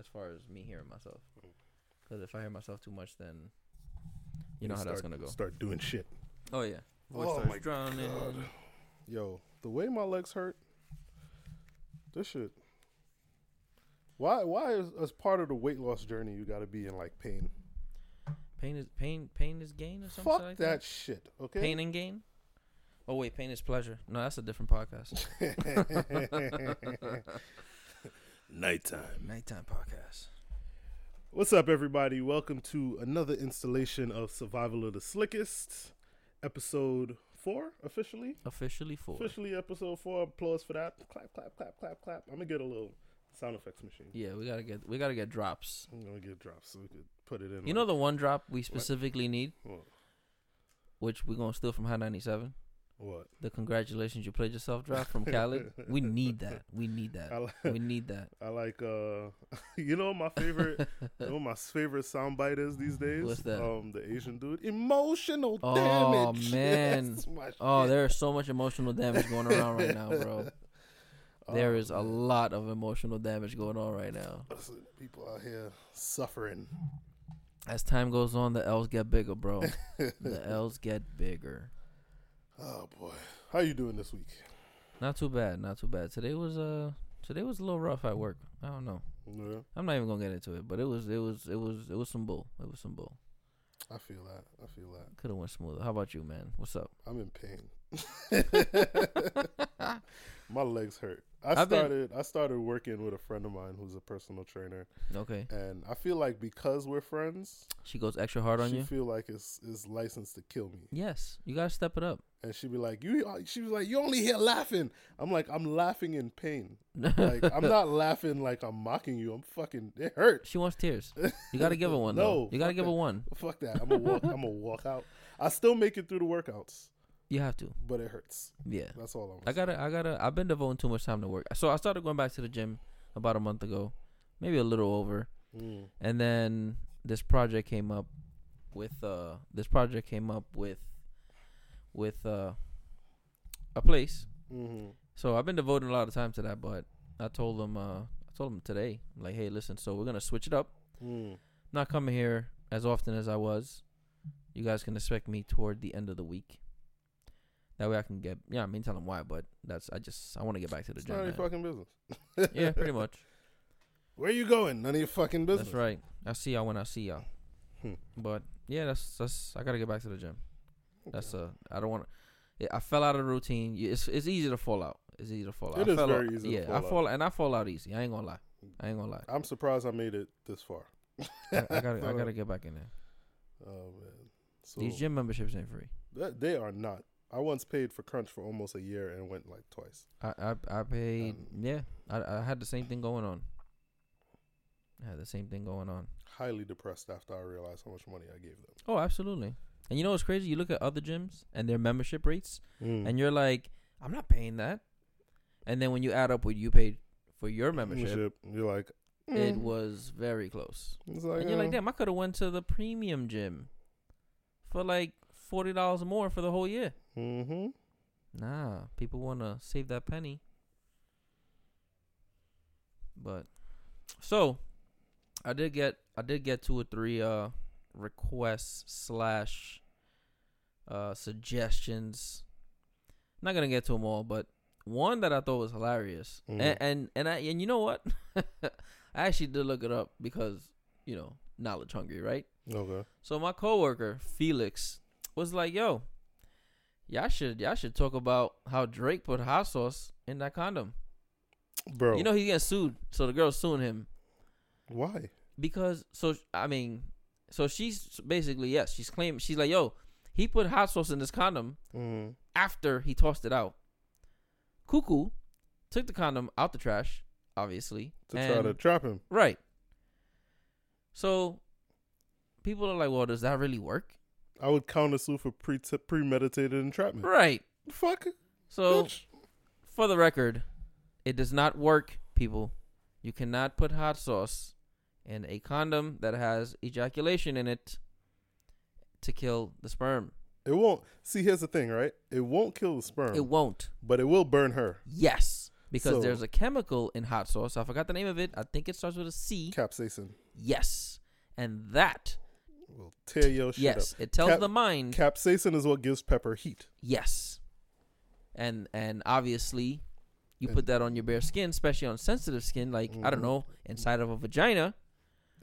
as far as me hearing myself. Mm. Because if I hear myself too much, then you know how that's gonna go. Start doing shit. Oh yeah, oh voice Oh starts my drowning. God. Yo, the way my legs hurt, this shit. Why? Why is as part of the weight loss journey you got to be in like pain? Pain is pain. Pain is gain or something Fuck like that shit. Okay. Pain and gain. Oh wait, pain is pleasure. No, that's a different podcast. Nighttime. Nighttime podcast. What's up, everybody? Welcome to another installation of Survival of the Slickest, episode four, officially. Officially four. Officially, episode four. Applause for that. Clap, clap, clap, clap, clap. I'm gonna get a little sound effects machine. Yeah, we gotta get we gotta get drops. I'm gonna get drops so we could put it in. You know the one drop we specifically need, what? which we're gonna steal from Hot ninety seven. What? The congratulations you played yourself drop from Khaled. we need that. We need that. li- We need that. I like. uh You know my favorite. you know my favorite soundbite is these days. What's that? Um, the Asian dude. Emotional Oh, damage. man. Oh, there is so much emotional damage going around right now, bro. There Oh, a lot of emotional damage going on right now. Listen, people out here suffering. As time goes on, the L's get bigger, bro. The L's get bigger. Oh boy, how you doing this week? Not too bad, not too bad. Today was uh today was a little rough at work. I don't know. Yeah, I'm not even gonna get into it, but it was it was it was it was some bull. It was some bull. I feel that. I feel that. Could have went smoother. How about you, man? What's up? I'm in pain. My legs hurt. I I've been- started. I started working with a friend of mine who's a personal trainer, Okay. and I feel like because we're friends, She goes extra hard on she you. feel like it's is licensed to kill me. Yes, you gotta step it up. And she'd be like, "You," she was like, "You only here laughing." I'm like, "I'm laughing in pain. Like I'm not laughing like I'm mocking you. I'm fucking. It hurts. she wants tears. You gotta give her one. No, though. you gotta give her one. Fuck that. I'm gonna walk. I'm gonna walk out. I still make it through the workouts, You have to. but it hurts. Yeah. That's all I'm. I gotta. I gotta. I've been devoting too much time to work. So I started going back to the gym about a month ago, maybe a little over. Mm. And then this project came up with uh this project came up with with uh a place. hmm So I've been devoting a lot of time to that, but I told them uh I told them today, like, hey, listen, so we're gonna switch it up. Mm. Not coming here as often as I was. You guys can expect me toward the end of the week. That way I can get yeah, I mean tell them why, but that's I just I want to get back to the It's gym. none of your fucking business. yeah, pretty much. Where you going? None of your fucking business. That's right. I see y'all when I see y'all. Hmm. But yeah, that's that's I gotta get back to the gym. That's uh I don't want. Yeah, I fell out of the routine. It's it's easy to fall out. It's easy to fall out. It I is fell very out- easy to Yeah, fall I out. fall and I fall out easy. I ain't gonna lie. I ain't gonna lie. I'm surprised I made it this far. I, I gotta I gotta get back in there. Oh man. So These gym memberships ain't free. that- they are not. I once paid for Crunch for almost a year and went like twice. I I, I paid. Um, yeah, I I had the same thing going on. I had the same thing going on. Highly depressed after I realized how much money I gave them. Oh, absolutely. And you know what's crazy? You look at other gyms and their membership rates, Mm. and you're like, I'm not paying that. And then when you add up what you paid for your membership, You're like, it mm. was very close. Like, and you're like, uh, damn, I could have went to the premium gym for like forty dollars more for the whole year. Mm-hmm. Nah, people want to save that penny. But so, I did get I did get two or three uh requests slash uh suggestions. Not gonna get to them all, but one that I thought was hilarious, Mhm. and and and I and you know what, I actually did look it up because you know knowledge hungry, right? Okay. So my coworker Felix was like, "Yo, y'all should y'all should talk about how Drake put hot sauce in that condom. Bro. You know he's getting sued, so the girl's suing him why? because so I mean, so she's basically yes, she's claiming she's like, "Yo, he put hot sauce in this condom Mm. after he tossed it out." Cuckoo took the condom out the trash, obviously, To try to trap him. right. So people are like, "Well, does that really work?" I would counter sue for pre premeditated entrapment. Right. Fuck. So bitch. for the record, it does not work, people. You cannot put hot sauce in a condom that has ejaculation in it to kill the sperm. It won't. See, here's the thing, right? It won't kill the sperm, It won't. but it will burn her. Yes. because So- there's a chemical in hot sauce. I forgot the name of it. I think it starts with a C. Capsaicin Yes, and that will tear your shit yes, up. it tells Cap- the mind Capsaicin is what gives pepper heat. yes, and and obviously you And- put that on your bare skin, especially on sensitive skin, like I don't Mhm. know, inside of a vagina.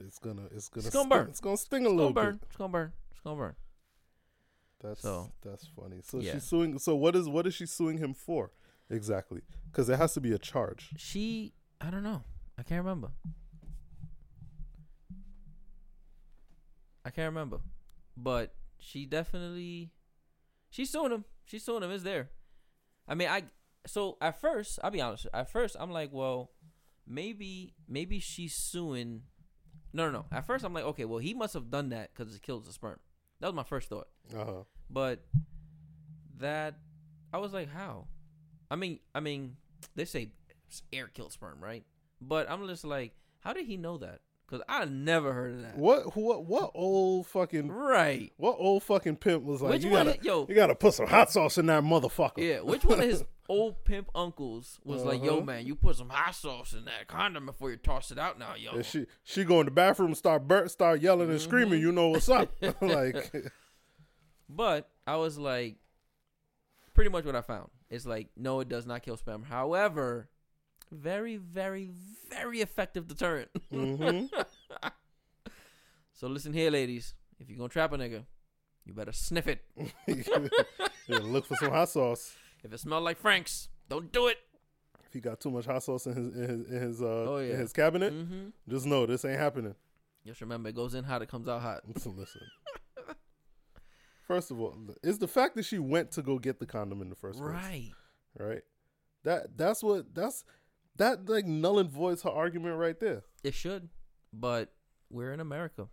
It's gonna it's gonna It's gonna sting, burn. It's gonna sting a little bit. It's little gonna burn. It's gonna burn. It's gonna burn. That's So, that's funny. So yeah. she's suing. So what is what is she suing him for exactly? Because it has to be a charge. She, I don't know. I can't remember. I can't remember, but she definitely, she's suing him. She's suing him. It's there. I mean, I. So at first, I'll be honest. At first, I'm like, well, maybe, maybe she's suing. No, no, no. At first, I'm like, okay, well, he must have done that because it kills the sperm. That was my first thought. Uh huh. But that I was like, how? I mean, I mean, they say air kills sperm, right? But I'm just like, how did he know that? Because I never heard of that. What what what old fucking Right. what old fucking pimp was like? which you gotta yo, you gotta put some hot sauce in that motherfucker. yeah. Which one of his old pimp uncles was like, yo, Uh-huh. man, you put some hot sauce in that condom before you toss it out now, yo. And she she go in the bathroom, start bur- start yelling and screaming. You know what's up? like But I was like, pretty much what I found. It's like, no, it does not kill spam. However, very, very, very effective deterrent. mhm. So listen here, ladies. If you're gonna trap a nigga, you better sniff it. yeah, look for some hot sauce. If it smelled like Frank's, don't do it. If he got too much hot sauce in his in his in his, uh, Oh, yeah. in his cabinet, Mm-hmm. just know this ain't happening. Just remember, it goes in hot, it comes out hot. Listen, listen. First of all, is the fact that she went to go get the condom in the first place, Right. right? That that's what that's that like null and voids her argument right there. It should, but we're in America.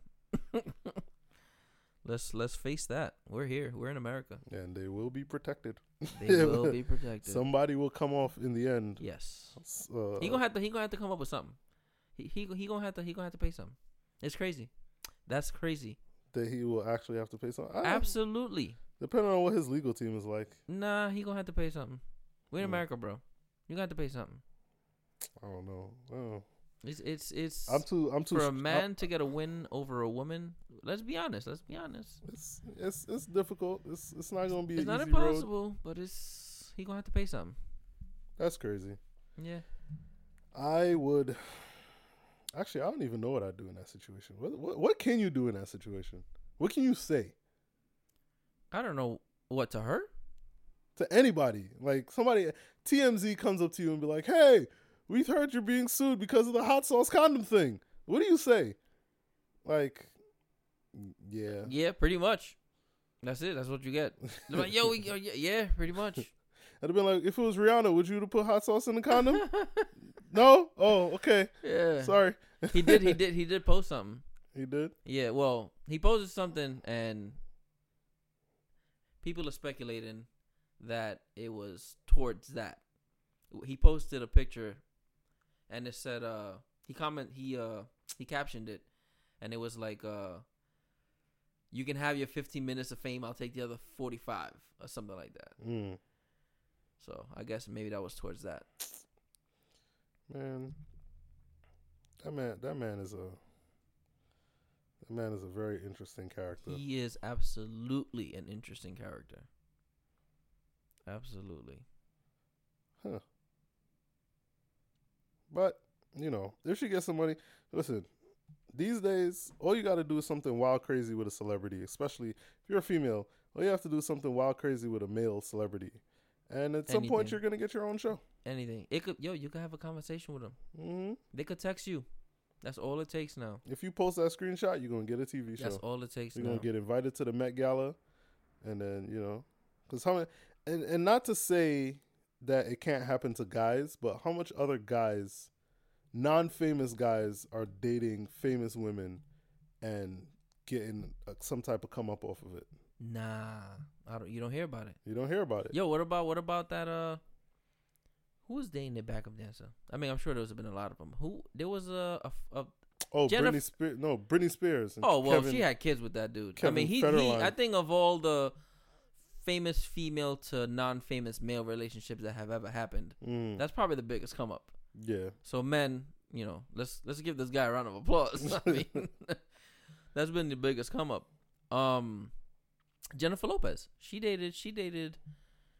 let's let's face that. We're here. We're in America. And they will be protected. They will be protected. Somebody will come off in the end. yes. Uh, He gonna have to. He gonna have to come up with something. He he he gonna have to. He gonna have to pay something. It's crazy. That's crazy. that he will actually have to pay something. Absolutely. Depending on what his legal team is like, Nah, he gonna have to pay something. We're in Mm. America, bro. You got to pay something. I don't know. I don't know. It's it's it's I'm too. I'm too. for a man to get a win over a woman. Let's be honest. Let's be honest. It's it's it's difficult. It's it's not gonna be It's not easy road. impossible, but it's he gonna have to pay something. That's crazy. Yeah. I would. Actually, I don't even know what I'd do in that situation. What, what what can you do in that situation? What can you say I don't know what to her. to anybody? Like somebody TMZ comes up to you and be like, "Hey, we've heard you're being sued because of the hot sauce condom thing." What do you say? Like, yeah, Yeah, pretty much. That's it. That's what you get. They're like, yo, we, yeah, pretty much. I'd have been like, if it was Rihanna, would you have put hot sauce in the condom? no. Oh, okay. yeah. Sorry. He did. He did. He did post something. He did. Yeah, well, he posted something and people are speculating that it was towards that. He posted a picture and it said uh he comment he uh he captioned it and it was like uh you can have your 15 minutes of fame, I'll take the other 45 or something like that. Mm. So, I guess maybe that was towards that. Man, that man, that man is a that man is a very interesting character. He is absolutely an interesting character. Absolutely. But you know, if she gets some money, listen. These days, all you got to do is something wild, crazy with a celebrity. Especially if you're a female, all you have to do is something wild, crazy with a male celebrity. And at some point, you're gonna get your own show. anything. It could yo, you could have a conversation with them. hmm They could text you. That's all it takes now. If you post that screenshot, you're gonna get a TV show. That's all it takes You're now. gonna get invited to the Met Gala, and then you know, because how many, and and not to say that it can't happen to guys, but how much other guys, non-famous guys, are dating famous women, and getting uh, some type of come up off of it. nah, I don't. You don't hear about it. You don't hear about it. Yo, what about what about that? Uh, who was dating the backup dancer? I mean, I'm sure there's been a lot of them. Who there was a, a, a oh, Jennifer- Britney Spears. No, Britney Spears. oh well, Kevin- she had kids with that dude. I mean, he, he I think of all the famous female to non-famous male relationships that have ever happened. Mm. That's probably the biggest come up. yeah. So men, you know, let's let's give this guy a round of applause. I mean, that's been the biggest come up. Um, Jennifer Lopez, she dated she dated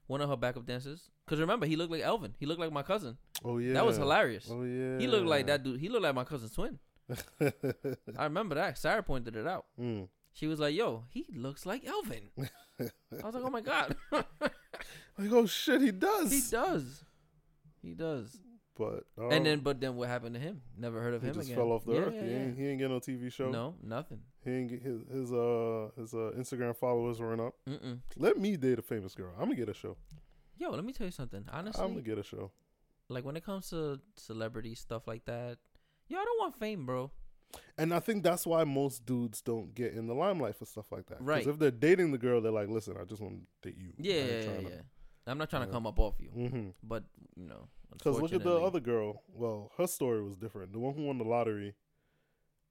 one of her backup dancers. Cause remember, he looked like Elvin. He looked like my cousin. Oh yeah. That was hilarious. Oh yeah. He looked like that dude. He looked like my cousin's twin. I remember that. Sarah pointed it out. mm. She was like, "Yo, he looks like Elvin." I was like, "Oh my god, Like oh shit, he does. he does, he does." But um, and then, but then, what happened to him? Never heard of he him just again. fell off the Yeah, earth. yeah, he, yeah. ain't, he ain't get no TV show. No, nothing. He ain't get his his uh his uh Instagram followers went up. Mm-mm. Let me date a famous girl. I'm gonna get a show. Yo, let me tell you something. Honestly, I'm gonna get a show. like when it comes to celebrity stuff like that, yo, I don't want fame, bro. And I think that's why most dudes don't get in the limelight for stuff like that. Right. if they're dating the girl, they're like, listen, I just want to date you. Yeah, yeah, yeah, yeah. I'm not trying to come up off you, Mm-hmm. but you know, Because look at the other girl. Well, her story was different. The one who won the lottery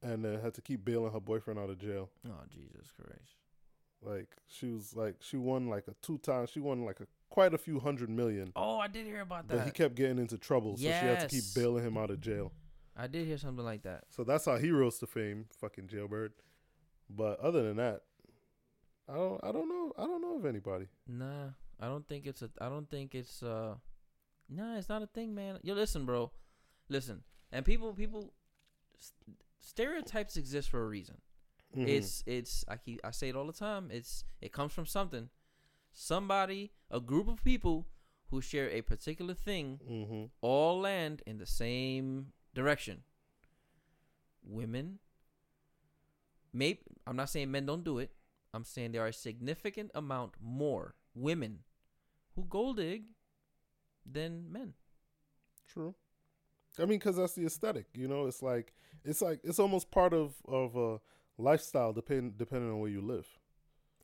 and then had to keep bailing her boyfriend out of jail. Oh Jesus Christ! Like she was like she won like a two times. She won like a quite a few hundred million. Oh, I did hear about that. But he kept getting into trouble, so she had to keep bailing him out of jail. I did hear something like that. So that's how he rose to fame, fucking jailbird. But other than that, I don't I don't know I don't know of anybody. Nah, I don't think it's a. I don't think it's uh. Nah, it's not a thing, man. Yo, listen, bro. Listen, and people, people, s- stereotypes exist for a reason. Mhm. It's, it's. I keep, I say it all the time. It's, it comes from something. Somebody, a group of people who share a particular thing, Mhm. all land in the same direction. Women. Maybe I'm not saying men don't do it. I'm saying there are a significant amount more women who gold dig than men. True. I mean, because that's the aesthetic. You know, it's like it's like it's almost part of of a lifestyle, depend depending on where you live.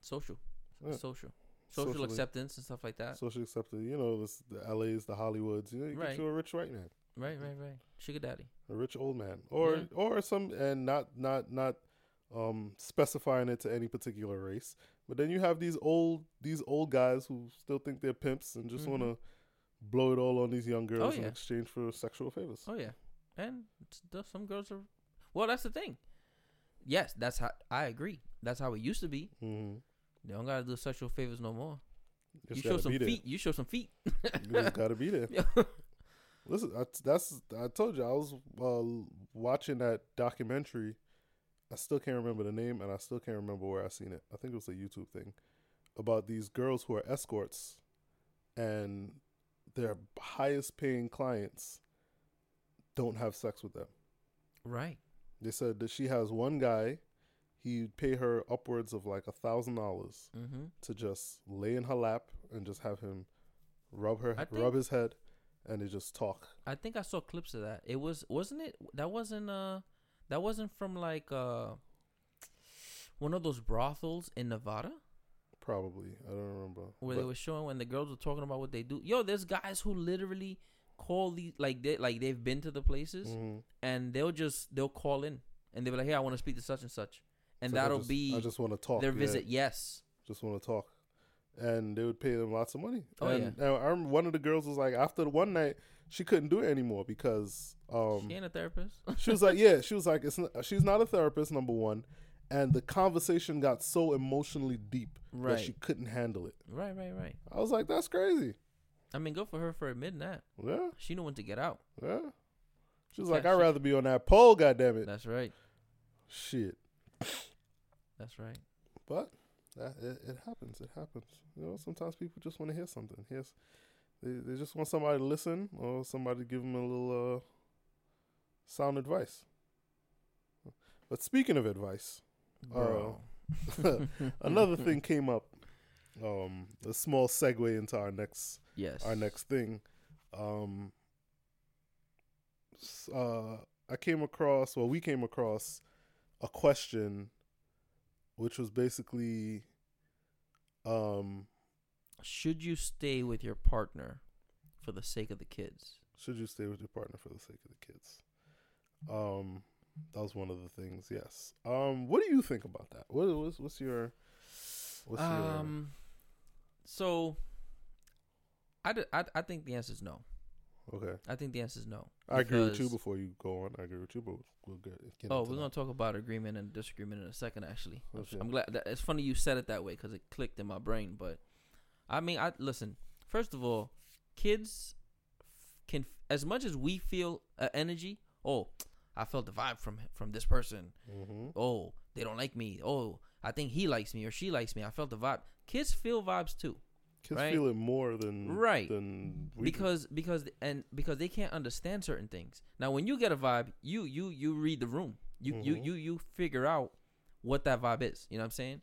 Social, Yeah. social, social Socially. acceptance and stuff like that. Social accepted. You know, this, the LA's, the Hollywoods. You know, you Right. get you a rich white man, right, right, right. Sugar daddy. a rich old man, or Yeah. or some, and not not not um specifying it to any particular race. But then you have these old these old guys who still think they're pimps and just Mhm. want to blow it all on these young girls in yeah. exchange for sexual favors. Oh yeah, and some girls are. Well, that's the thing. Yes, that's how I agree. That's how it used to be. Mm-hmm. They don't gotta do sexual favors no more. Just you show some feet. You show some feet. You just gotta be there. Listen, I, that's I told you I was uh, watching that documentary. I still can't remember the name, and I still can't remember where I seen it. I think it was a YouTube thing about these girls who are escorts, and their highest paying clients don't have sex with them. right. They said that she has one guy. He'd pay her upwards of like a thousand dollars Mm-hmm. to just lay in her lap and just have him rub her I rub his head, and they just talk. I think I saw clips of that. It was wasn't it that wasn't uh that wasn't from like uh one of those brothels in Nevada Probably, I don't remember. where they were showing when the girls were talking about what they do. Yo, there's guys who literally call these like they like they've been to the places Mhm. and they'll just they'll call in and they'll be like, "Hey, I want to speak to such and such," and It's like, I that'll just- be I just want to talk. their yeah. visit. Yes. Just want to talk, and they would pay them lots of money. Oh, and, and I remember one of the girls was like, after the one night, she couldn't do it anymore because um she ain't a therapist. she was like, yeah, she was like, it's not, she's not a therapist, number one, and the conversation got so emotionally deep right. that she couldn't handle it. right. Right. Right. I was like, that's crazy. I mean, go for her for admitting that. Yeah, She knew when to get out. yeah. She was Yeah, like, I'd she- rather be on that pole, goddamn it. That's right. Shit. That's right. But that, it, it happens. It happens. You know, sometimes people just want to hear something. Yes, they they just want somebody to listen or somebody to give them a little uh, sound advice. But speaking of advice, Bro. another thing came up. Um, a small segue into our next Yes. our next thing. Um, uh, I came across, well, we came across a question, which was basically, um, Should you stay with your partner for the sake of the kids? should you stay with your partner for the sake of the kids? Um, that was one of the things. Yes. Um, what do you think about that? What, what's what's your what's Um. So, I, d- I, I think the answer is no. Okay, I think the answer is no. I agree with you. Before you go on, I agree with you. But we'll get. get Oh, we're gonna talk about agreement and disagreement in a second. Actually, I'm, Okay. I'm glad. That, it's funny you said it that way because it clicked in my brain. But I mean, I listen. First of all, kids can, as much as we feel uh, energy. Oh, I felt the vibe from from this person. Mm-hmm. Oh, they don't like me. Oh, I think he likes me or she likes me. I felt the vibe. Kids feel vibes too. Kids Right. feel it more than Right. than we do. because because and because they can't understand certain things. Now, when you get a vibe, you you you read the room. You you Mhm. you you figure out what that vibe is. You know what I'm saying?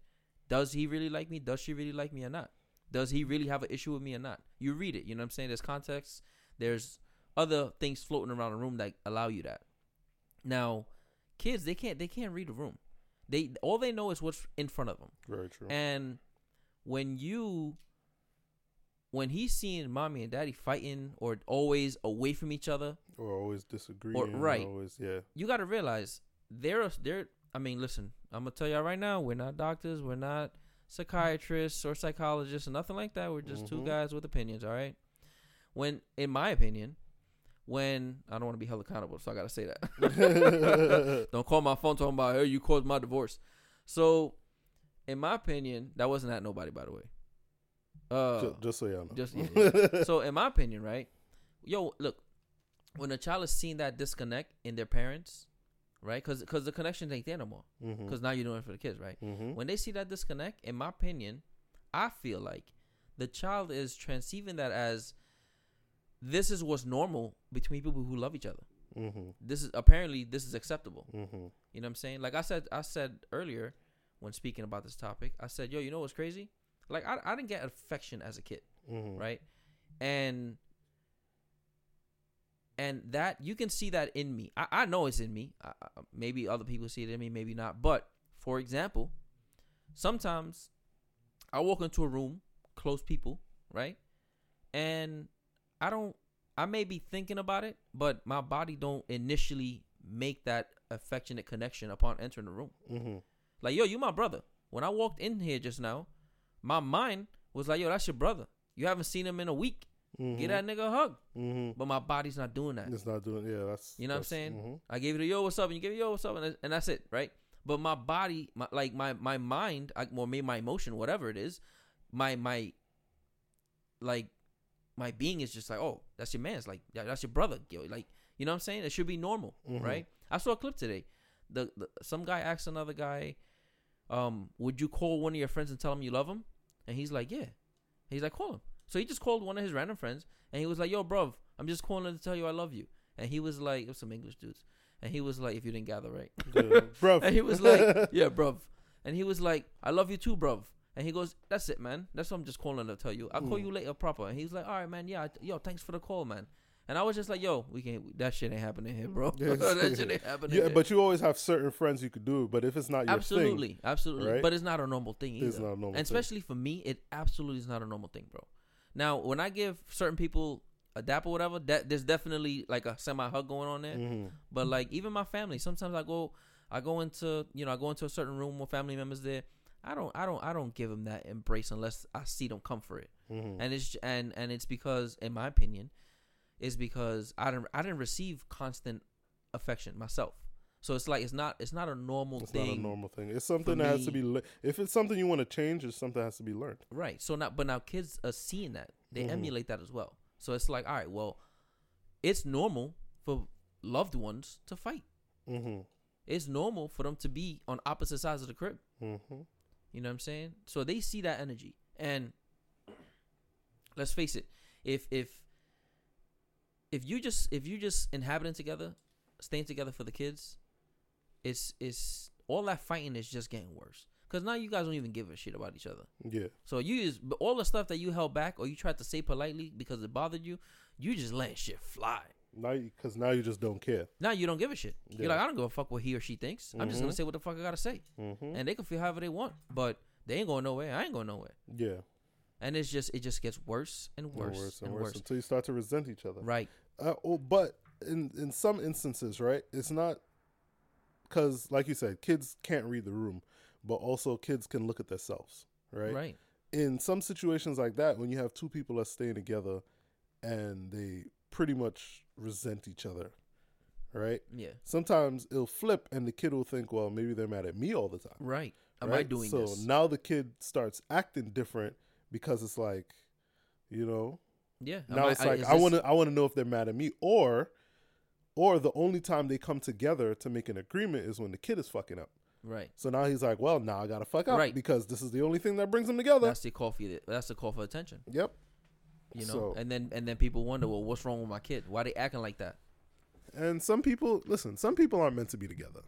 Does he really like me? Does she really like me or not? Does he really have an issue with me or not? You read it. You know what I'm saying? There's context. There's other things floating around the room that allow you that. Now, kids they can't they can't read the room. They all they know is what's in front of them. very true. And when you when he's seeing mommy and daddy fighting or always away from each other, or always disagreeing. Or right. Always, yeah. you got to realize they're they're I mean, listen, I'm to tell y'all right now, we're not doctors, we're not psychiatrists or psychologists or nothing like that. We're just two Mhm. guys with opinions, all right? When in my opinion, when I don't want to be held accountable, so I got to say that. Don't call my phone talking about, hey, you caused my divorce. So, in my opinion, that wasn't at nobody, by the way. Uh, Ju- just, so y'all know. just- yeah, yeah. so, in my opinion, right? Yo, look, when a child is seeing that disconnect in their parents, right? Because because the connection ain't there no more. Because now you're doing it for the kids, right? Mhm. When they see that disconnect, in my opinion, I feel like the child is transceiving that as this is what's normal between people who love each other. Mhm. This is apparently this is acceptable. Mhm. You know what I'm saying? Like I said, I said earlier when speaking about this topic, I said, "Yo, you know what's crazy? Like I, I didn't get affection as a kid, Mhm. right? And and that you can see that in me. I, I know it's in me. I, maybe other people see it in me, maybe not. But for example, sometimes I walk into a room, close people, right? And I don't. I may be thinking about it, but my body don't initially make that affectionate connection upon entering the room. Mhm. Like, yo, you my brother. When I walked in here just now, my mind was like, yo, that's your brother. You haven't seen him in a week. Mhm. Get that nigga a hug. Mhm. But my body's not doing that. It's not doing. Yeah, that's. You know what I'm that's- saying? mhm. I gave you the yo, what's up? And you give me yo, what's up? And, that's- and that's it, right? But my body, my, like my my mind, I, or maybe my emotion, whatever it is, my my like my being is just like, oh, that's your man's, like that's your brother, yo. like you know what I'm saying? It should be normal, Mhm. right? I saw a clip today. The, the some guy asked another guy, um, would you call one of your friends and tell him you love him? And he's like, yeah. He's like, call him. So he just called one of his random friends, and he was like, yo, bruv, I'm just calling to tell you I love you. And he was like, it was some English dudes. And he was like, if you didn't gather right. Bruv. And he was like, yeah, bruv. And he was like, I love you too, bruv. And he goes, that's it, man. That's what I'm just calling to tell you. I'll call Mm. you later proper. And he's like, all right, man. Yeah, I- yo, thanks for the call, man. And I was just like, yo, we can't, that shit ain't happening here, bro. That shit ain't happening yeah, here. but you always have certain friends you could do it. But if it's not your absolutely, thing, absolutely. right? But it's not a normal thing either. it's not a normal. and thing. especially for me, it absolutely is not a normal thing, bro. Now, when I give certain people a dap or whatever, that there's definitely like a semi hug going on there. Mhm. But like even my family, sometimes I go, I go into, you know, I go into a certain room with family members there. I don't, I don't, I don't give them that embrace unless I see them come for it. Mhm. And it's and and it's because, in my opinion, is because I didn't, I didn't receive constant affection myself. So it's like it's not, it's not a normal It's thing. not a normal thing. It's something that has to be. Le- if it's something you want to change, it's something that has to be learned. Right. So now, but now kids are seeing that. They Mhm. emulate that as well. So it's like, all right, well, it's normal for loved ones to fight. Mm-hmm. It's normal for them to be on opposite sides of the crib. Mm-hmm. You know what I'm saying? So they see that energy. And let's face it, if if if you just if you just inhabiting together, staying together for the kids, it's it's all that fighting is just getting worse. Cause now you guys don't even give a shit about each other. Yeah. So you just all the stuff that you held back or you tried to say politely because it bothered you, you just letting shit fly. Now, because now you just don't care. Now you don't give a shit. You're like, I don't give a fuck what he or she thinks. I'm just gonna Mhm. say what the fuck I gotta say, Mm-hmm. and they can feel however they want. But they ain't going nowhere. I ain't going nowhere. yeah. And it's just it just gets worse and worse, and worse and and worse, worse. until you start to resent each other. Right. Uh, oh, but in in some instances, right, it's not because, like you said, kids can't read the room, but also kids can look at themselves, right? Right. in some situations like that, when you have two people that's staying together and they pretty much resent each other, right? Yeah. Sometimes it'll flip and the kid will think, well, maybe they're mad at me all the time. Right. Am I right? doing so this? now the kid starts acting different because it's like, you know, yeah. Now I- it's like I want to I want to know if they're mad at me or or the only time they come together to make an agreement is when the kid is fucking up. Right. So now he's like, well, now I gotta fuck up Right. because this is the only thing that brings them together. That's the call for that's the call for attention. yep. You know. So- and then and then people wonder, well, what's wrong with my kid? Why they acting like that? And some people, listen, some people aren't meant to be together.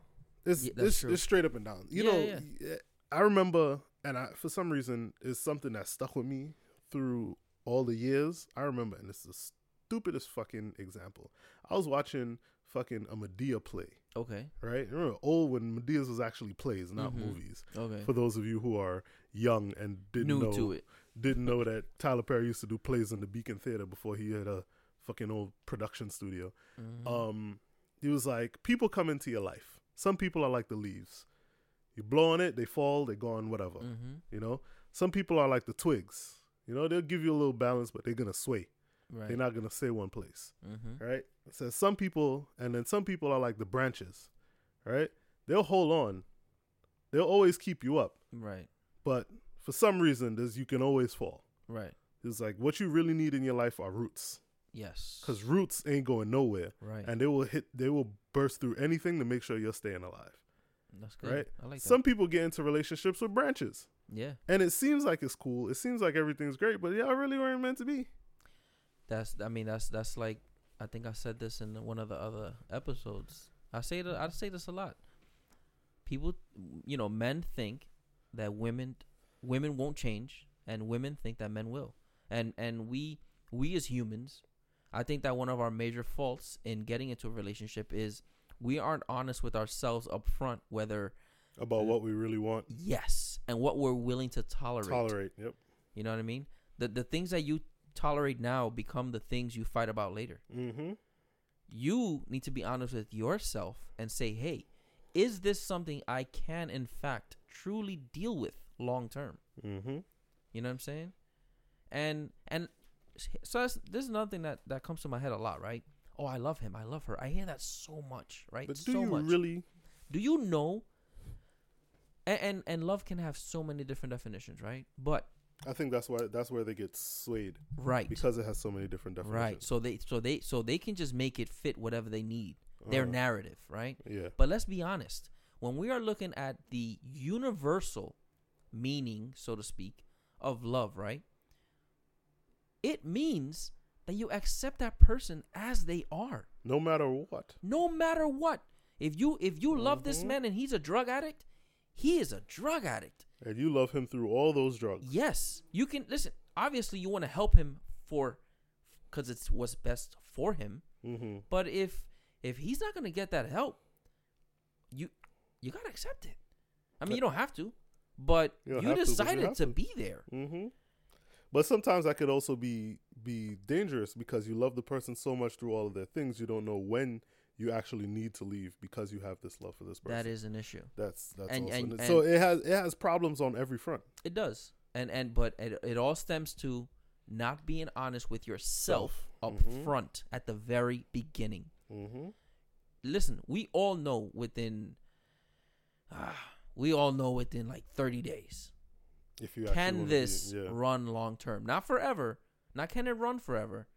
It's Yeah, it's, it's straight up and down. You Yeah, know, yeah, I remember, and I for some reason it's something that stuck with me through all the years. I remember, and it's the stupidest fucking example. I was watching fucking a Madea play, Okay. right? Remember old when Madea's was actually plays, not Mhm. movies. Okay. For those of you who are young and didn't New know didn't know that Tyler Perry used to do plays in the Beacon Theater before he had a fucking old production studio. Mhm. Um, he was like, people come into your life. Some people are like the leaves. You blow on it, they fall, they gone, whatever. Mhm. You know, some people are like the twigs. You know, they'll give you a little balance, but they're gonna sway. Right. They're not gonna stay one place, Mhm. right? Says some people, and then some people are like the branches, right? They'll hold on. They'll always keep you up, Right. but for some reason, there's you can always fall. Right. It's like what you really need in your life are roots, Yes. because roots ain't going nowhere, right. and they will hit, they will burst through anything to make sure you're staying alive. That's good. right? I like that. Some people get into relationships with branches, yeah. and it seems like it's cool. It seems like everything's great, but y'all really weren't meant to be. That's I mean that's that's like I think I said this in one of the other episodes. I say that I say this a lot. People, you know, men think that women women won't change, and women think that men will. And and we we as humans, I think that one of our major faults in getting into a relationship is we aren't honest with ourselves up front whether About what we really want, yes and what we're willing to tolerate. tolerate. Yep. You know what I mean? The the things that you tolerate now become the things you fight about later. Mm-hmm. You need to be honest with yourself and say, "Hey, is this something I can in fact truly deal with long term?" Mm-hmm. You know what I'm saying? And and so that's, this is another thing that that comes to my head a lot, right? Oh, I love him. I love her. I hear that so much, right? But do so you much. really? Do you know? And, and and love can have so many different definitions, right? But I think that's why that's where they get swayed right, because it has so many different definitions. Right. So they so they so they can just make it fit whatever they need. Their Uh, narrative, right? yeah. But let's be honest. When we are looking at the universal meaning, so to speak, of love, right? It means that you accept that person as they are, No matter what. no matter what. If you if you love this Mhm. man and he's a drug addict, he is a drug addict. And you love him through all those drugs. Yes, you can listen. Obviously, you want to help him for because it's what's best for him. Mm-hmm. But if if he's not gonna get that help, you you gotta accept it. I mean, you don't have to, but You you, don't to, but you decided to, to. be there. Mm-hmm. But sometimes that could also be be dangerous because you love the person so much through all of their things, you don't know when you actually need to leave because you have this love for this person. That is an issue. that's that's And- and- so it has it has problems on every front. It does, and and but it it all stems to not being honest with yourself up Mhm. front at the very beginning. Mm-hmm. Listen, we all know within. ah, we all know within like 30 days. If you can this be, yeah. run long term? Not forever. Not can it run forever?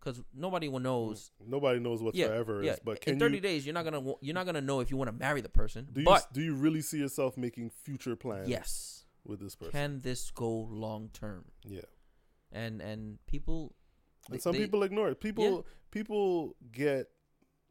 Because nobody will knows. nobody knows what yeah, forever yeah. is, but can in 30 you days, you're not gonna you're not gonna know if you want to marry the person. do you but do you really see yourself making future plans yes, with this person? can this go long term? yeah. And and people, And some they- people ignore it. People people get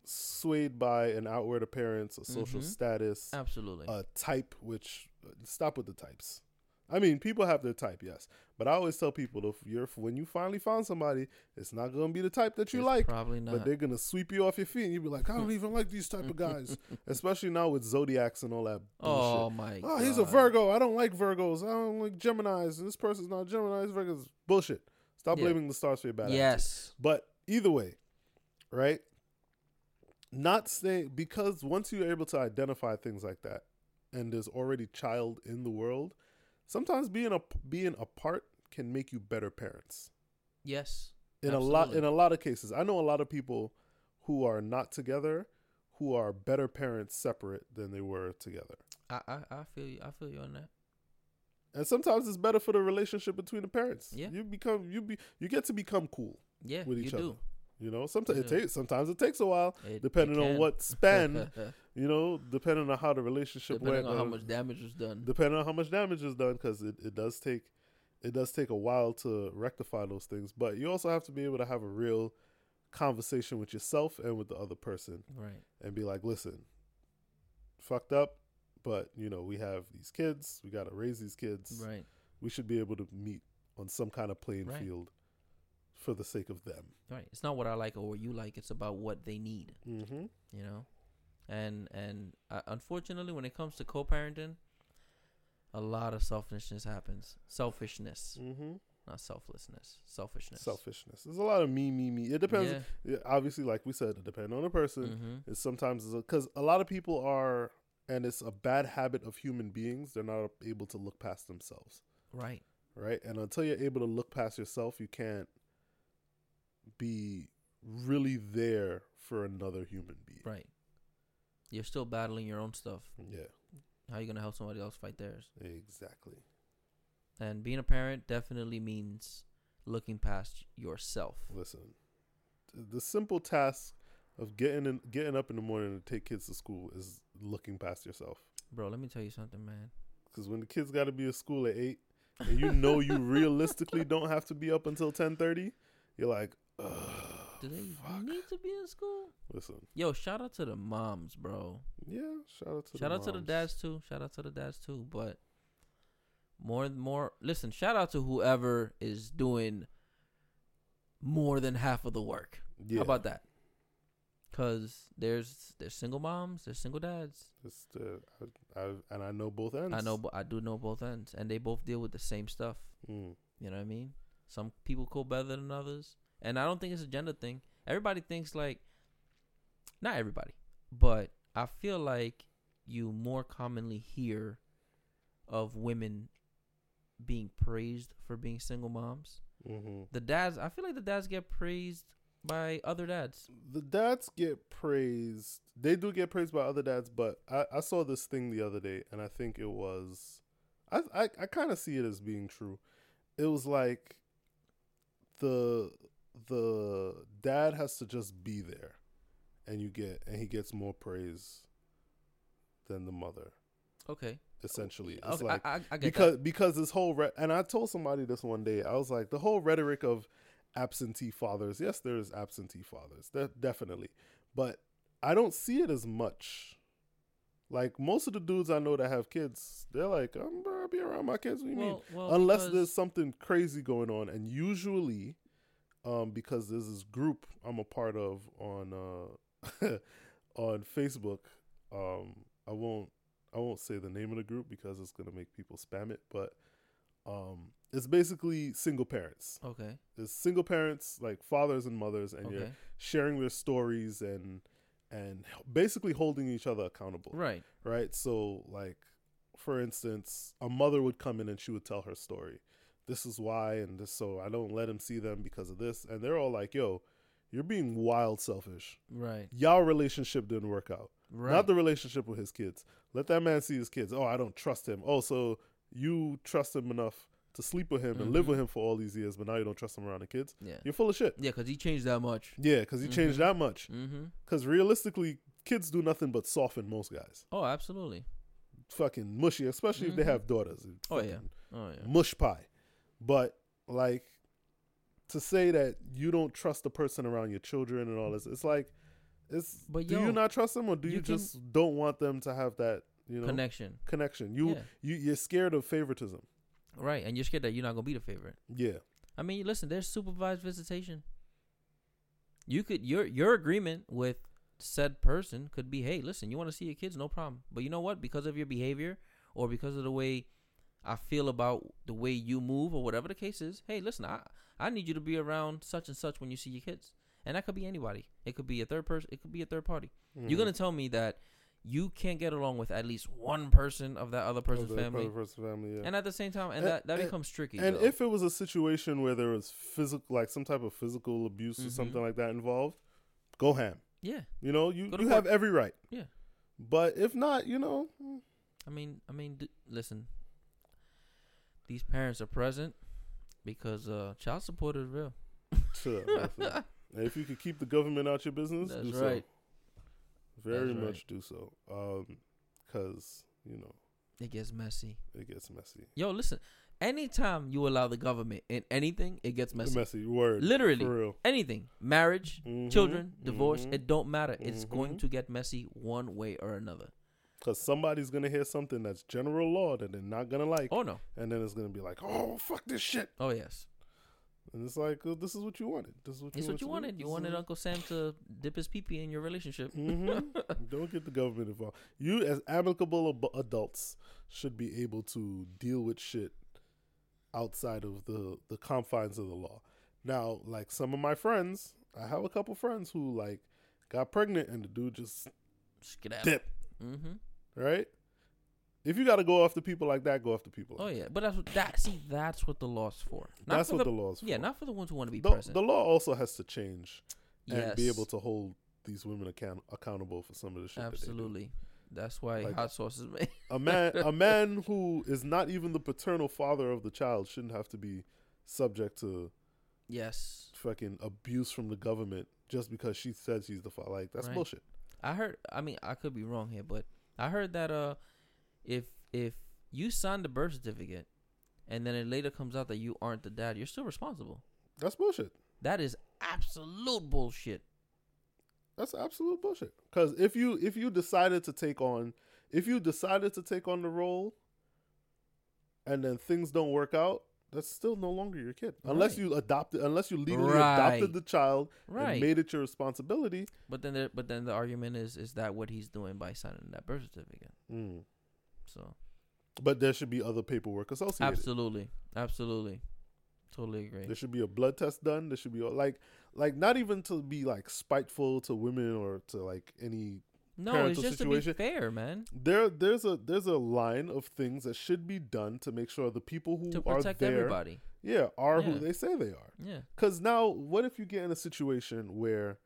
swayed by an outward appearance, a social Mhm. status, absolutely. a type. Which stop with the types. I mean, people have their type, yes, but I always tell people if you're when you finally found somebody, it's not gonna be the type that you It's like, probably not. but they're gonna sweep you off your feet, and you'll be like, I don't even like these type of guys, especially now with zodiacs and all that bullshit. oh my. Oh, he's a Virgo. I don't like Virgos. I don't like Geminis. And this person's not Gemini. He's Virgos. Bullshit. Stop Yeah. blaming the stars for your bad attitude. Yes. But either way, right? Not saying because once you're able to identify things like that, and there's already child in the world, sometimes being a being apart can make you better parents. Yes. In a lot in a lot of cases, I know a lot of people who are not together who are better parents separate than they were together. I, I, I feel you. I feel you on that. And sometimes it's better for the relationship between the parents. Yeah. You become you be you get to become cool. Yeah, With you each do. You know, sometimes it takes sometimes it takes a while, It- depending it on what span, you know, depending on how the relationship depending went, on how uh, much damage was done. depending on how much damage is done, because it, it does take it does take a while to rectify those things. But you also have to be able to have a real conversation with yourself and with the other person, right. and be like, listen, fucked up, but you know, we have these kids, we got to raise these kids. Right. We should be able to meet on some kind of playing Right. field for the sake of them. Right. It's not what I like or what you like. It's about what they need. Mm-hmm. You know. And and uh, unfortunately, when it comes to co-parenting, a lot of selfishness happens. Selfishness, Mm-hmm. not selflessness. Selfishness. Selfishness. There's a lot of me, me, me. It depends. Yeah. Obviously, like we said, it depends on the person. Mm-hmm. It's sometimes because a lot of people are, and it's a bad habit of human beings. They're not able to look past themselves, Right. right? And until you're able to look past yourself, you can't be really there for another human being. Right. You're still battling your own stuff. Yeah, How you gonna help somebody else fight theirs? exactly. And being a parent definitely means looking past yourself. Listen, the simple task of getting in, getting up in the morning to take kids to school is looking past yourself. Bro, let me tell you something, man. Because when the kids got to be at school at eight, and you know you realistically don't have to be up until ten thirty, you're like, Ugh, Do they fuck. need to be in school? Listen, Yo, shout out to the moms, bro. yeah, shout out to shout the out to the dads too. Shout out to the dads too. But more, more. Listen, shout out to whoever is doing more than half of the work. Yeah, How about that? Cause there's there's single moms, there's single dads. It's the, I, I, and I know both ends. I know, I do know both ends, and they both deal with the same stuff. Mm. You know what I mean? Some people cope better than others. And I don't think it's a gender thing. Everybody thinks like not everybody, but I feel like you more commonly hear of women being praised for being single moms. hmm The dads, I feel like the dads get praised by other dads. The dads get praised. They do get praised by other dads, but I, I saw this thing the other day, and I think it was, I I, I kind of see it as being true. It was like the the dad has to just be there, and you get and he gets more praise than the mother. Okay. Essentially, it's Okay, like I, I, I get because that. because this whole re- and I told somebody this one day. I was like, the whole rhetoric of absentee fathers. Yes, there is absentee fathers, that definitely, but I don't see it as much. Like most of the dudes I know that have kids, they're like, um, I'm gonna be around my kids. What do you mean? Well, well, Unless because- there's something crazy going on, and usually, um, because there's this group I'm a part of on uh on Facebook. Um, I won't I won't say the name of the group because it's gonna make people spam it, but um, it's basically single parents. Okay. It's single parents, like fathers and mothers, and you're sharing their stories and and basically holding each other accountable Right. right? So, like, for instance, a mother would come in and she would tell her story. This is why, and this, so I don't let him see them because of this. And they're all like, yo, you're being wild selfish. Right. Y'all relationship didn't work out. Right. Not the relationship with his kids. Let that man see his kids. Oh, I don't trust him. Oh, so you trust him enough to sleep with him and live Mhm. with him for all these years, but now you don't trust him around the kids. yeah. You're full of shit. Yeah, because he changed that much. Yeah, because he changed Mhm. that much. Mm-hmm. Because realistically, kids do nothing but soften most guys. Oh, absolutely. Fucking mushy, especially if they Mhm. have daughters. Oh, yeah. Oh yeah. mush pie. But like to say that you don't trust the person around your children and all this, it's like it's But do yo, you not trust them or do you, you can- just don't want them to have that, you know, Connection. connection? You Yeah. you you're scared of favoritism. Right, and you're scared that you're not gonna be the favorite. Yeah. I mean, listen, there's supervised visitation. You could your your agreement with said person could be, hey, listen, you want to see your kids, no problem. But you know what? Because of your behavior or because of the way I feel about the way you move or whatever the case is, hey, listen, I I need you to be around such and such when you see your kids. And that could be anybody. It could be a third person. It could be a third party. You're Mhm. gonna tell me that you can't get along with at least one person of that other person's family. other person's family, yeah. And at the same time, and, And- that, that and- becomes tricky. And though. if it was a situation where there was physical, like some type of physical abuse or Mhm. something like that involved, go ham. yeah, You know, you, to you have every right. Yeah. But if not, you know, mm, I mean, I mean, d- listen. These parents are present because uh, child support is real. if you could keep the government out your business, That's do right. so. Very That's right. much do so. Um, cause you know It gets messy. it gets messy. Yo, listen. Anytime you allow the government in anything, it gets messy. Messy word. Literally. for real. Anything, marriage, Mhm, children, divorce, mhm. it don't matter. It's going Mhm. to get messy one way or another. Cause somebody's gonna hear something that's general law that they're not gonna like, Oh no. and then it's gonna be like, oh fuck this shit, Oh yes. and it's like, oh, this is what you wanted. This is what you It's what you wanted. You wanted Uncle Sam to dip his pee pee in your relationship. mm-hmm. Don't get the government involved. You, as amicable ab- adults, should be able to deal with shit outside of the the confines of the law. Now, like some of my friends, I have a couple friends who like got pregnant and the dude just Skedaddle. dip. Mm-hmm. Right? If you got to go after people like that, go after people. Oh Like yeah, but that's what that. See, that's what the law's for. Not That's for what the, the, law's for. yeah, not for the ones who want to be the, present. the law also has to change yes, and be able to hold these women account- accountable for some of the shit. That absolutely. That's why Like- hot sauce is made. A man, a man who is not even the paternal father of the child shouldn't have to be subject to yes, fucking abuse from the government just because she says she's the father. Like that's Right. bullshit. I heard. I mean, I could be wrong here, but I heard that uh, if if you sign the birth certificate, and then it later comes out that you aren't the dad, you're still responsible. That's bullshit. That is absolute bullshit. That's absolute bullshit. Because if you if you decided to take on if you decided to take on the role, and then things don't work out, that's still no longer your kid. Unless Right. you adopted, unless you legally Right. adopted the child Right. and made it your responsibility. But then, the, but then the argument is, is that what he's doing by signing that birth certificate? Mm. So But there should be other paperwork associated. absolutely, absolutely, totally agree. There should be a blood test done. There should be like, like not even to be like spiteful to women or to like any. No, parental it's just situation. to be fair, man. There, there's a there's a line of things that should be done to make sure the people who To are protect there, everybody. yeah, are Yeah. who they say they are. Yeah. Because now, what if you get in a situation where,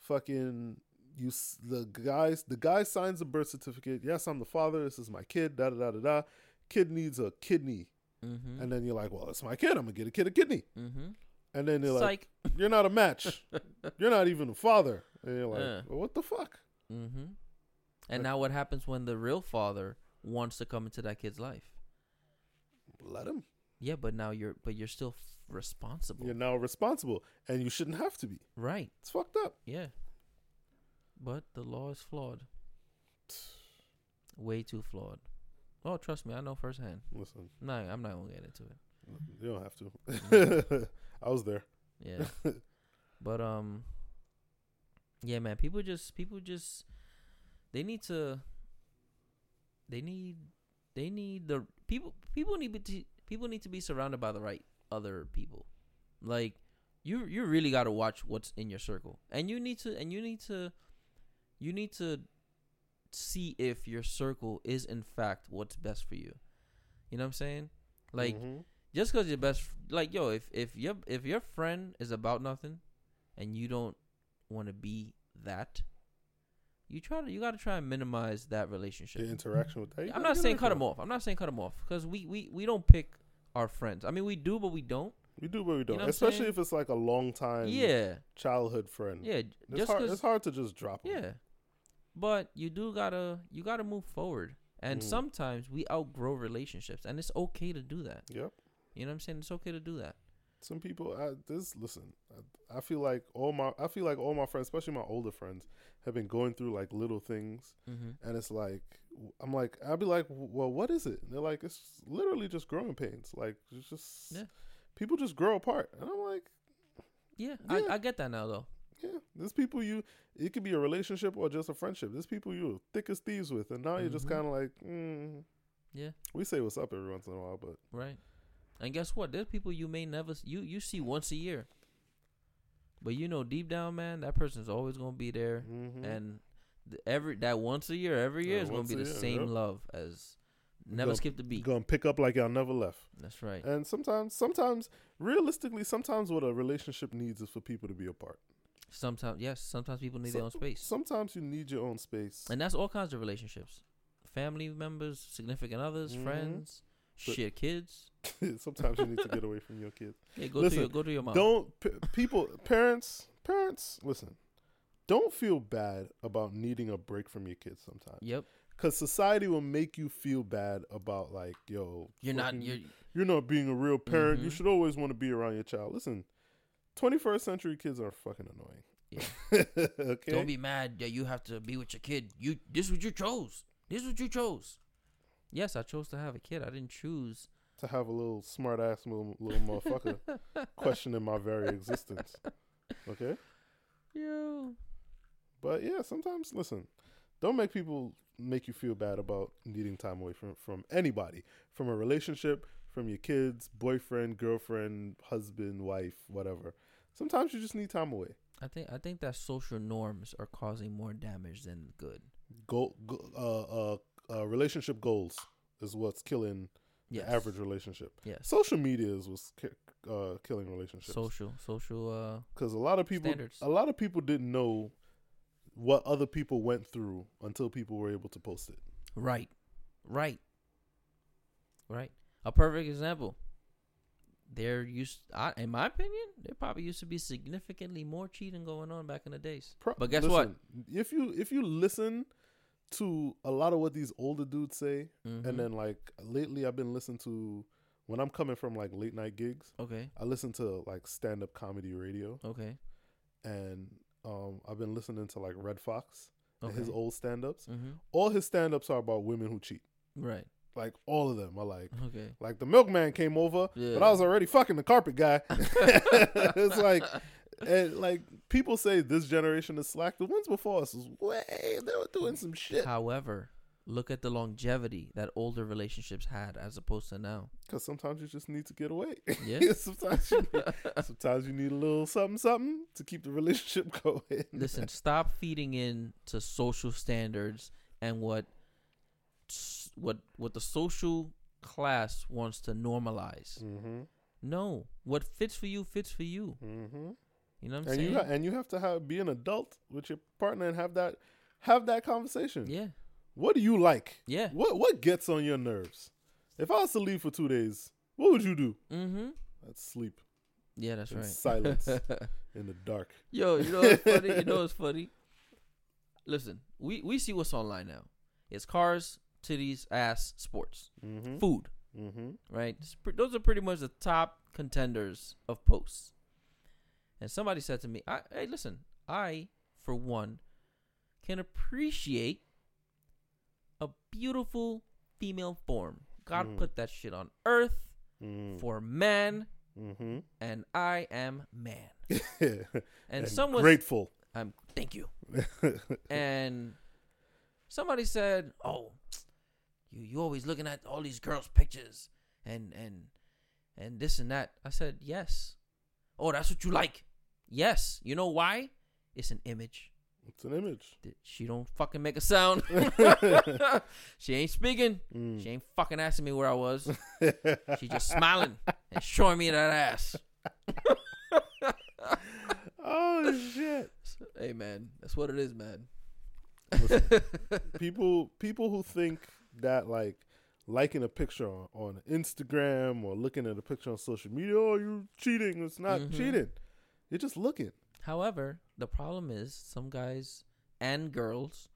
fucking, you the guys the guy signs a birth certificate. Yes, I'm the father. This is my kid. Da da da da da. Kid needs a kidney, Mm-hmm. and then you're like, well, it's my kid. I'm gonna get a kid a kidney. mm-hmm. And then they're like, you're not a match. you're not even a father. And you're like, Yeah. well, what the fuck? Mm-hmm. And Like- now what happens when the real father wants to come into that kid's life? Let him. Yeah, but now you're but you're still f- responsible. You're now responsible, and you shouldn't have to be. Right. It's fucked up. Yeah. But the law is flawed. Way too flawed. Oh, trust me, I know firsthand. Listen, No, I'm not gonna get into it. you don't have Mm-hmm. to. I was there. Yeah. but um yeah, man, people just people just they need to they need they need the people people need to people need to be surrounded by the right other people. Like you you really got to watch what's in your circle. And you need to and you need to you need to see if your circle is in fact what's best for you. You know what I'm saying? Like Mhm. just because your best like yo if if your if your friend is about nothing and you don't want to be that you try to you got to try and minimize that relationship the interaction with that. i'm not saying cut them off i'm not saying cut them off because we, we we don't pick our friends i mean we do but we don't We do, but we don't. know Especially saying? if it's like a long time, yeah childhood friend. yeah it's just hard. It's hard to just drop. 'em. yeah but you do gotta you gotta move forward and Mm. sometimes we outgrow relationships and it's okay to do that Yep. you know what i'm saying it's okay to do that Some people, I, this listen. I, I feel like all my, I feel like all my friends, especially my older friends, have been going through like little things, mm-hmm. and it's like, I'm like, I'll be like, well, what is it? And they're like, it's literally just growing pains. Like, it's just, Yeah. people just grow apart, and I'm like, yeah, Yeah. I, I get that now though yeah, there's people you, it could be a relationship or just a friendship. There's people you're thick as thieves with, and now you're just Mhm. kind of like, mm. yeah we say what's up every once in a while, but Right. And guess what? There's people you may never you you see once a year. But you know deep down, man, that person's always gonna be there mhm. and th- every that once a year, every year Yeah, is gonna be the year, same yep. love as never Go- skip the beat. Gonna pick up like y'all never left. That's right. And sometimes, sometimes, realistically, sometimes what a relationship needs is for people to be apart. Sometimes, yes, sometimes people need their own space, Sometimes you need your own space. and that's all kinds of relationships: family members, significant others, Mhm. friends, shit, kids. sometimes you need to get away from your kids. Yeah, go Listen, to your go to your mom. Don't p- people, parents, parents, listen. Don't feel bad about needing a break from your kids sometimes. Yep, Cause society will make you feel bad about like, yo, you're not. You're you're not being a real parent. You Mhm. should always want to be around your child. Listen, 21st century kids are fucking annoying. Yeah. okay. Don't be mad that you have to be with your kid. You this is what you chose. This is what you chose. Yes, I chose to have a kid. I didn't choose. to have a little smart ass little, little motherfucker questioning my very existence. Okay? Yeah. But yeah, sometimes listen, don't make people make you feel bad about needing time away from from anybody, from a relationship, from your kids, boyfriend, girlfriend, husband, wife, whatever. Sometimes you just need time away. I think I think that social norms are causing more damage than good. Goal, go, uh, uh, uh, relationship goals is what's killing Yes. the average relationship. Yes. Social media is what's ki- uh, killing relationships. Social social uh because a lot of people Standards. a lot of people didn't know what other people went through until people were able to post it right. Right. Right. A perfect example. There used I, in my opinion, there probably used to be significantly more cheating going on back in the days. Pro- But guess what? if you if you listen to a lot of what these older dudes say Mhm. and then like lately i've been listening to when i'm coming from like late night gigs Okay. i listen to like stand-up comedy radio Okay. and um i've been listening to like Redd Foxx and Okay. his old stand-ups mm-hmm. all his stand-ups are about women who cheat Right. like all of them are like Okay. Like the milkman came over, Yeah. but I was already fucking the carpet guy. it's like, and like people say this generation is slack. The ones before us was way they were doing some shit. However, look at the longevity that older relationships had as opposed to now. Because sometimes you just need to get away. Yeah. sometimes you need, sometimes you need a little something something to keep the relationship going. Listen, stop feeding in to social standards and what what what the social class wants to normalize. Mm-hmm. No, what fits for you fits for you. Mm-hmm. You know what I'm And saying? you ha- and you have to have be an adult with your partner and have that have that conversation. yeah, What do you like? yeah. What what gets on your nerves? If I was to leave for two days, what would you do? Mm-hmm. I'd sleep Yeah, that's in right. silence in the dark. Yo, you know what's funny? You know what's funny? Listen, we we see what's online now. It's cars, titties, ass, sports, Mm-hmm. food. Mm-hmm. right? Those are pretty much the top contenders of posts. And somebody said to me, I, "Hey, listen, I for one can appreciate a beautiful female form. God Mm. put that shit on earth Mm-hmm. for man, mm-hmm. and I am man. and And, someone, grateful. I'm thank you. And somebody said, "Oh, you you always looking at all these girls' pictures and and and this and that." I said, "Yes." Oh, that's what you like. Yes. You know why? It's an image. it's an image. She don't fucking make a sound. she ain't speaking. Mm. She ain't fucking asking me where I was. She just smiling and showing me that ass. oh shit! Hey man, that's what it is, man. Listen, people people who think that like liking a picture on, on Instagram or looking at a picture on social media, oh, you're cheating. It's not Mhm. cheating. You're just looking. However, the problem is some guys and girls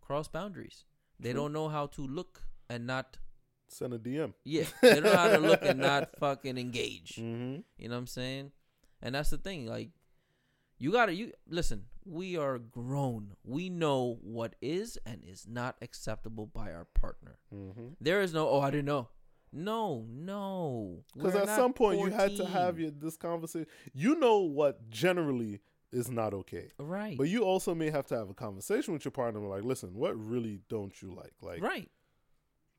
cross boundaries. They True. don't know how to look and not Send a DM. yeah, they don't know how to look and not fucking engage. Mm-hmm. You know what I'm saying? And that's the thing. Like, you gotta you listen. We are grown. We know what is and is not acceptable by our partner. Mm-hmm. There is no. Oh, I didn't know. No, no. Because at some point you had to have your, this conversation. You know what generally is not okay, right, but you also may have to have a conversation with your partner. Like, listen, what really don't you like? Like, right.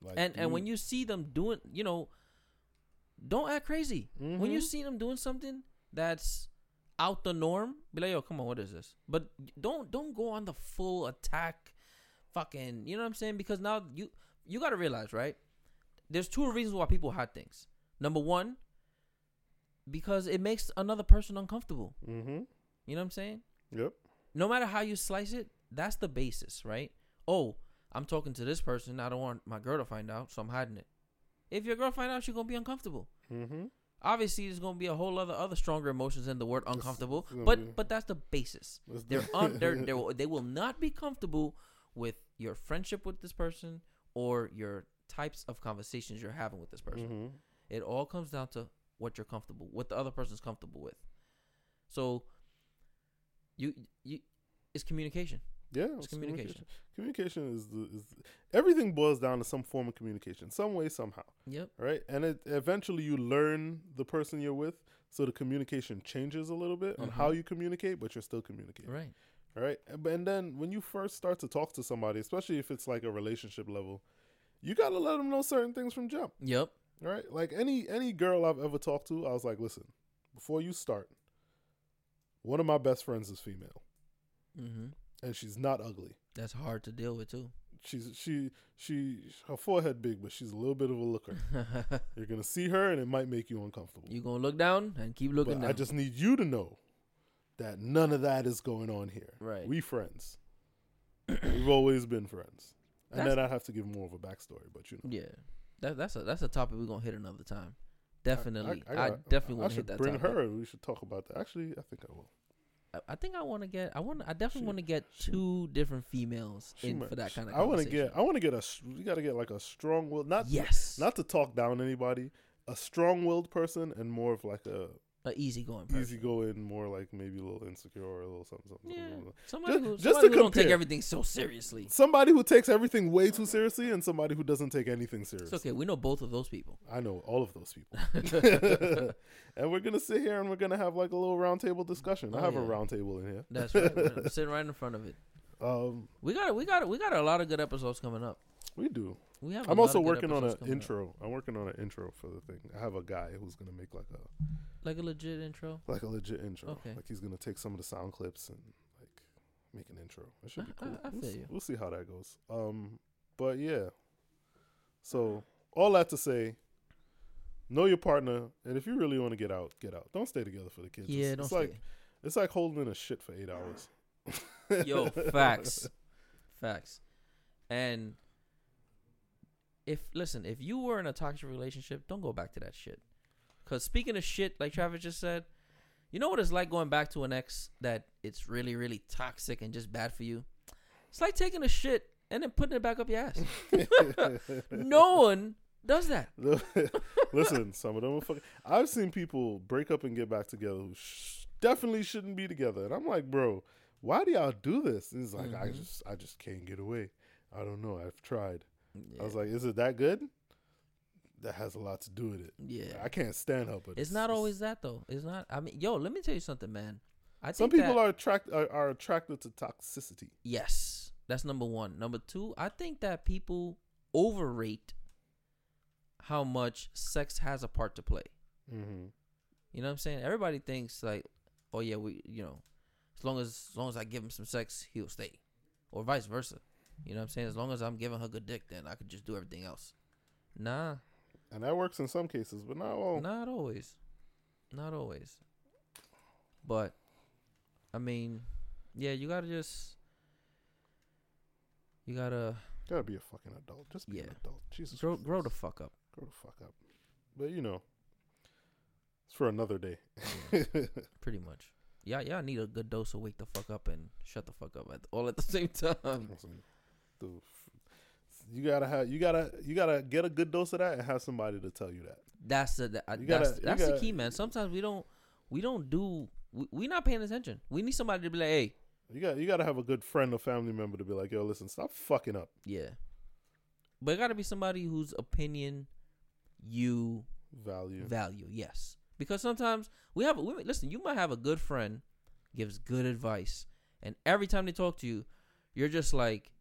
like and and when you see them doing, you know, don't act crazy. When you Mhm. see them doing something that's out the norm, be like, "Yo, come on, what is this?" But don't don't go on the full attack fucking, you know what I'm saying? Because now you you got to realize, right? There's two reasons why people hide things. Number one, because it makes another person uncomfortable. Mm-hmm. You know what I'm saying? Yep. No matter how you slice it, that's the basis, right? Oh, I'm talking to this person. I don't want my girl to find out, so I'm hiding it. If your girl find out, she's gonna be uncomfortable. Mm-hmm. Obviously, there's gonna be a whole other other stronger emotions in the word uncomfortable, it's gonna but be- but that's the basis. They're un, they're, they're they will not be comfortable with your friendship with this person or your types of conversations you're having with this person. Mhm. It all comes down to what you're comfortable, what the other person's comfortable with. So, you you it's communication. Yeah, It's communication. Communication is the is everything boils down to some form of communication, some way, somehow, Yep. right? And it eventually you learn the person you're with, so the communication changes a little bit on Mhm. how you communicate, but you're still communicating, Right. right? And and then when you first start to talk to somebody, especially if it's like a relationship level, you gotta let them know certain things from jump, Yep. right? Like any any girl I've ever talked to, I was like, listen, before you start, one of my best friends is female, hmm and she's not ugly. That's hard to deal with too. she's she she her forehead big, but she's a little bit of a looker. You're gonna see her, and it might make you uncomfortable. you gonna look down and keep looking but down. I just need you to know that none of that is going on here. Right. We friends. We've always been friends. And That's- then I'd have to give more of a backstory, but you know. yeah. That that's a that's a topic we're gonna hit another time. Definitely. I, gotta- definitely I want to should hit that bring topic. her. We should talk about that. Actually, I think I will. I, think I want to get. I want. I definitely want to get two different females She in might- for that kind of. I want to get. I want to get a. s- You got to get like a strong-willed, not yes, not to talk down anybody, a strong-willed person, and more of like a an easygoing person. easygoing, more like maybe a little insecure or a little something. something, Yeah, something. somebody Just- who, just somebody to who don't take everything so seriously. Somebody who takes everything way too seriously, and somebody who doesn't take anything It's seriously. okay. We know both of those people. I know all of those people. and we're gonna sit here and we're gonna have like a little roundtable discussion. I Oh, have a roundtable in here. That's right. We're sitting right in front of it. Um, We got. We got. We got a lot of good episodes coming up. we do. We have. I'm also working on an episodes coming up. intro. I'm working on an intro for the thing. I have a guy who's gonna make like a like a legit intro. like a legit intro. Okay. Like he's gonna take some of the sound clips and like make an intro. It should be I- I- cool. I we'll, feel see, you. we'll see how that goes. Um, but yeah. So all that to say, know your partner, and if you really want to get out, get out. Don't stay together for the kids. Yeah, it's, don't it's like it's like holding in a shit for eight hours. Yo, facts, facts, and if listen, if you were in a toxic relationship, don't go back to that shit. Cause speaking of shit, like Travis just said, you know what it's like going back to an ex that it's really, really toxic and just bad for you. It's like taking a shit and then putting it back up your ass. no one does that. Listen, some of them are fucking. I've seen people break up and get back together who sh- definitely shouldn't be together, and I'm like, bro, why do y'all do this? And he's like, I Mhm. just, I just can't get away. I don't know. I've tried. Yeah. I was like, is it that good? That has a lot to do with it. yeah. I can't stand her, but It's not always that though. It's not. I mean, yo, let me tell you something, man. I Some people that- are attract are, are attracted to toxicity. Yes, that's number one. Number two, I think that people overrate how much sex has a part to play. Mm-hmm. You know what I'm saying? Everybody thinks like, oh yeah, we, you know, as long as as long as I give him some sex, he'll stay, or vice versa. You know what I'm saying? As long as I'm giving her good dick, then I could just do everything else. Nah, And that works in some cases, but not all. not always, not always. But, I mean, yeah, you gotta just, you gotta Gotta be a fucking adult. Just be an adult. Jesus. grow Christ. grow the fuck up. Grow the fuck up. But you know, it's for another day. Pretty much. Yeah, yeah. I need a good dose of wake the fuck up and shut the fuck up at all at the same time. Dude, you gotta have you gotta you gotta get a good dose of that and have somebody to tell you that. That's the that, You that's gotta- that's the key, man. Sometimes we don't we don't do we, we not paying attention. We need somebody to be like, hey, You got you gotta have a good friend or family member to be like, yo, listen, stop fucking up. yeah. But it got to be somebody whose opinion you Value. value. Yes, because sometimes we have we, listen. You might have a good friend gives good advice, and every time they talk to you, you're just like,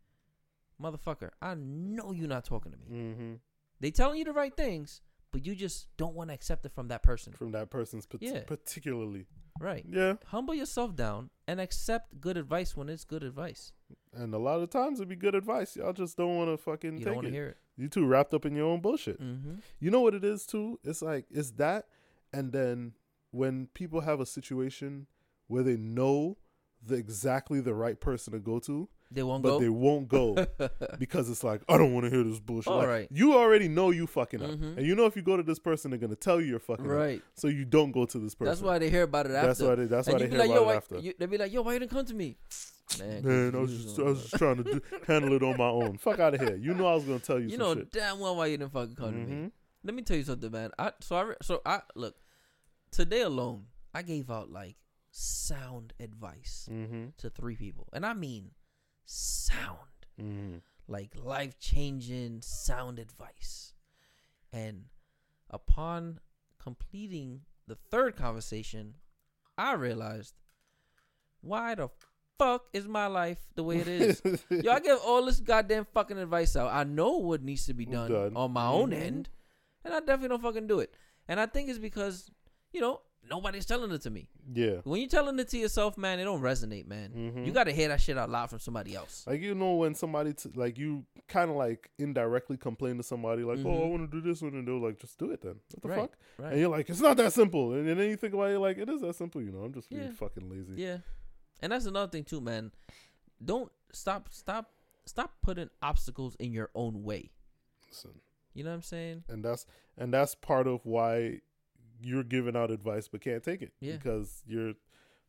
motherfucker, I know you're not talking to me. mm-hmm. They telling you the right things, but you just don't want to accept it from that person. From that person's pat- Yeah. particularly. right. Yeah, Humble yourself down and accept good advice when it's good advice. and a lot of times it'd be good advice. Y'all just don't want to fucking You take don't it. hear it. You too wrapped up in your own bullshit. Mm-hmm. You know what it is too? It's like it's that and then when people have a situation where they know the exactly the right person to go to, They won't but go. they won't go because it's like, I don't want to hear this bullshit. All Like, right. You already know you fucking up. Mhm. And you know if you go to this person they're gonna tell you you're fucking up. right. So you don't go to this person. That's why they hear about it after. that's why they that's why they hear like, about it after. you, they be like, yo, why you didn't come to me? Man, Man, I was just I was just trying to do, handle it on my own. Fuck out of here. You know I was gonna tell you, You know shit. damn well why you didn't fucking come to me. Mhm. Let me tell you something, man. I so I so I look today alone. I gave out like sound advice Mhm. to three people, and I mean sound, Mhm. like life changing sound advice. And upon completing the third conversation, I realized why the fuck is my life the way it is. Yo, I give all this goddamn fucking advice out. I know what needs to be done, Done. on my own Mhm. end, and I definitely don't fucking do it. And I think it's because, you know, nobody's telling it to me. yeah. When you're telling it to yourself, man, it don't resonate, man. Mhm. You got to hear that shit out loud from somebody else. Like you know when somebody t- like you kind of like indirectly complain to somebody like oh I Mhm. want to do this one and they're like just do it then what the Right, fuck and you're like it's not that simple and then you think about it like it is that simple you know I'm just being Yeah. fucking lazy Yeah. And that's another thing too, man. Don't stop, stop, stop putting obstacles in your own way. Listen, You know what I'm saying? and that's and that's part of why you're giving out advice but can't take it Yeah. because you're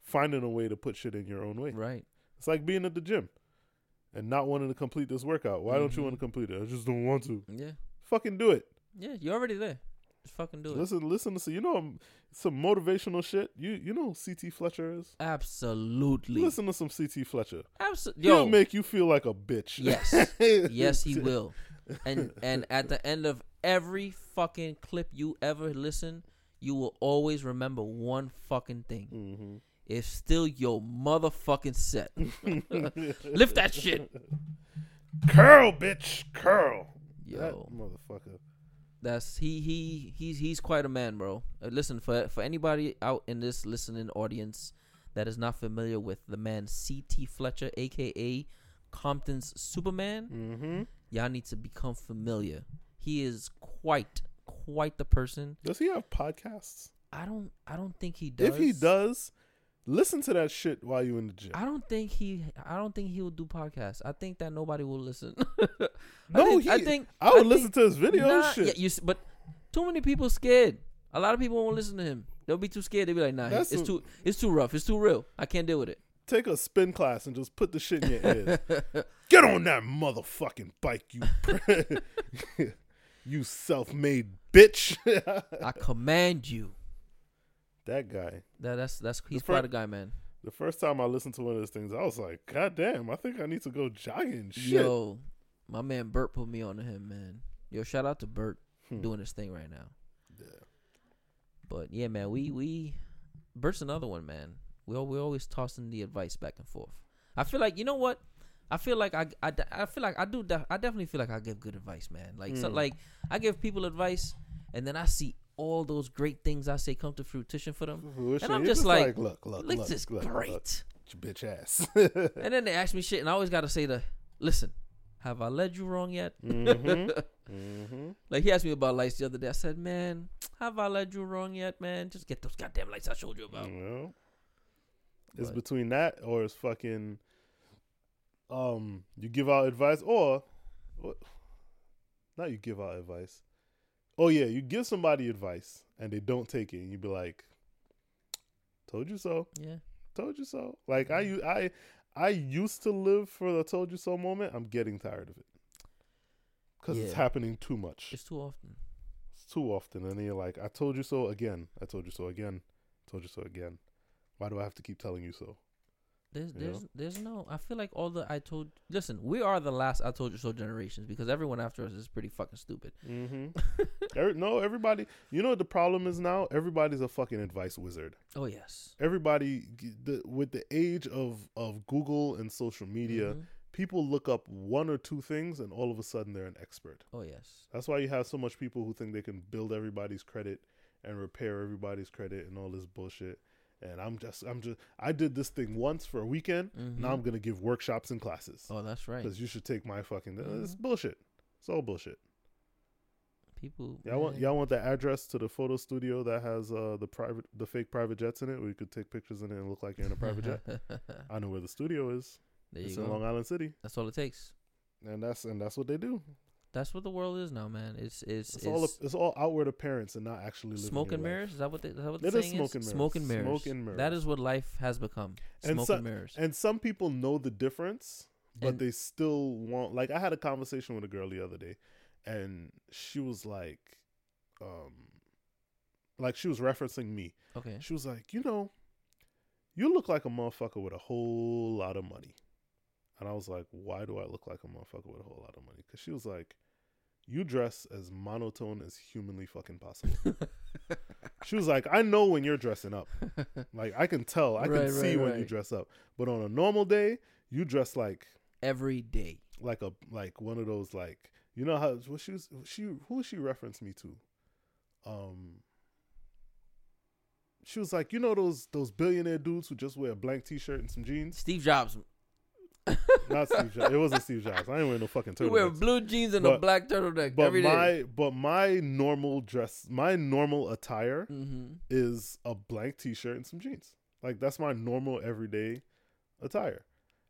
finding a way to put shit in your own way Right. it's like being at the gym and not wanting to complete this workout why don't you Mhm. want to complete it I just don't want to Yeah. fucking do it Yeah. You're already there. Just fucking do it. Listen, listen to some, you know um, some motivational shit. You you know who CT Fletcher is. Absolutely. Listen to some CT Fletcher. Absolutely. He'll make you feel like a bitch. Yes. yes, he will. And and at the end of every fucking clip you ever listen, you will always remember one fucking thing. hmm It's still your motherfucking set. Lift that shit. Curl, bitch, curl. That Yo. motherfucker. That's he he he's he's quite a man, bro. Uh, listen for for anybody out in this listening audience that is not familiar with the man C.T. Fletcher, aka Compton's Superman, Mm-hmm. y'all need to become familiar. He is quite quite the person. Does he have podcasts? I don't I don't think he does. If he does, listen to that shit while you in the gym. I don't think he I don't think he will do podcasts. I think that nobody will listen. No, I think, he- I think I would I listen think- to his videos. Nah, shit. Yeah, you, but too many people scared. A lot of people won't listen to him. They'll be too scared. They'll be like, "Nah, That's it's a- too, it's too rough. It's too real. I can't deal with it." Take a spin class and just put the shit in your ears. Get on that motherfucking bike, you you self-made bitch. I command you. that guy. That that's that's he's fir- quite a guy, man. The first time I listened to one of those things, I was like, God damn, I think I need to go jogging. Shit. Yo, my man Bert put me on to him, man. Yo, shout out to Bert Hmm. doing his thing right now. Yeah. But yeah, man, we we Bert's another one, man. We we always tossing the advice back and forth. I feel like you know what. I feel like I, I, I feel like I do def- I definitely feel like I give good advice, man. Like so, Mm. like I give people advice, and then I see all those great things I say come to fruition for them. Fruition, I'm you're just like, look, look, Like look, this is look, great. look, bitch ass. And then they ask me shit, and I always got to say the, listen, have I led you wrong yet? Mhm. mm-hmm. Like he asked me about lights the other day. I said, man, have I led you wrong yet, man? Just get those goddamn lights I showed you about. Well, it's between that or it's fucking. Um, you give out advice or, what? Not you give out advice. Oh yeah, you give somebody advice and they don't take it, and you be like, "Told you so." Yeah. told you so. Like I, I, I used to live for the "told you so" moment. I'm getting tired of it because it's happening too much. It's too often. It's too often, and then you're like, "I told you so again. I told you so again. I Told you so again. Why do I have to keep telling you so?" There's there's know? there's no. I feel like all the I told. Listen, we are the last I told you so generations because everyone after us is pretty fucking stupid. Mm-hmm. no, everybody. You know what the problem is now? Everybody's a fucking advice wizard. oh yes. Everybody, the, with the age of of Google and social media, Mhm. people look up one or two things, and all of a sudden they're an expert. Oh yes. That's why you have so much people who think they can build everybody's credit and repair everybody's credit and all this bullshit. And I'm just I'm just I did this thing once for a weekend. Now Mhm. I'm gonna give workshops and classes Oh, that's right. because you should take my fucking. It's Mhm. bullshit. It's all bullshit. People. Y'all want y'all want the address to the photo studio that has uh the private the fake private jets in it where you could take pictures in it and look like you're in a private jet. I know where the studio is. there it's go. in Long Island City, That's all it takes. and that's and that's what they do. That's what the world is now, man. It's it's It's, it's, all it's all outward appearance and not actually living smoke and life. mirrors. Is that what they, is that what It is saying smoke and Smoke and mirrors. mirrors. Smoke and mirrors. is what life has become. And so- and mirrors. And some people know the difference, but And- they still want. Like I had a conversation with a girl the other day, and she was like, um, like she was referencing me. okay. She was like, you know, you look like a motherfucker with a whole lot of money. And I was like, why do I look like a motherfucker with a whole lot of money? Because she was like, you dress as monotone as humanly fucking possible. she was like, I know when you're dressing up. Like, I can tell. I can Right, see right, when you dress up. But on a normal day, you dress like Every day. like a like one of those like you know how what she was she who she referenced me to um she was like you know those those billionaire dudes who just wear a blank t-shirt and some jeans Steve Jobs. not steve jobs it wasn't steve jobs i ain't wearing no fucking You wear blue jeans and a black turtleneck but every day. my but my normal dress my normal attire mm-hmm. is a blank t-shirt and some jeans like that's my normal everyday attire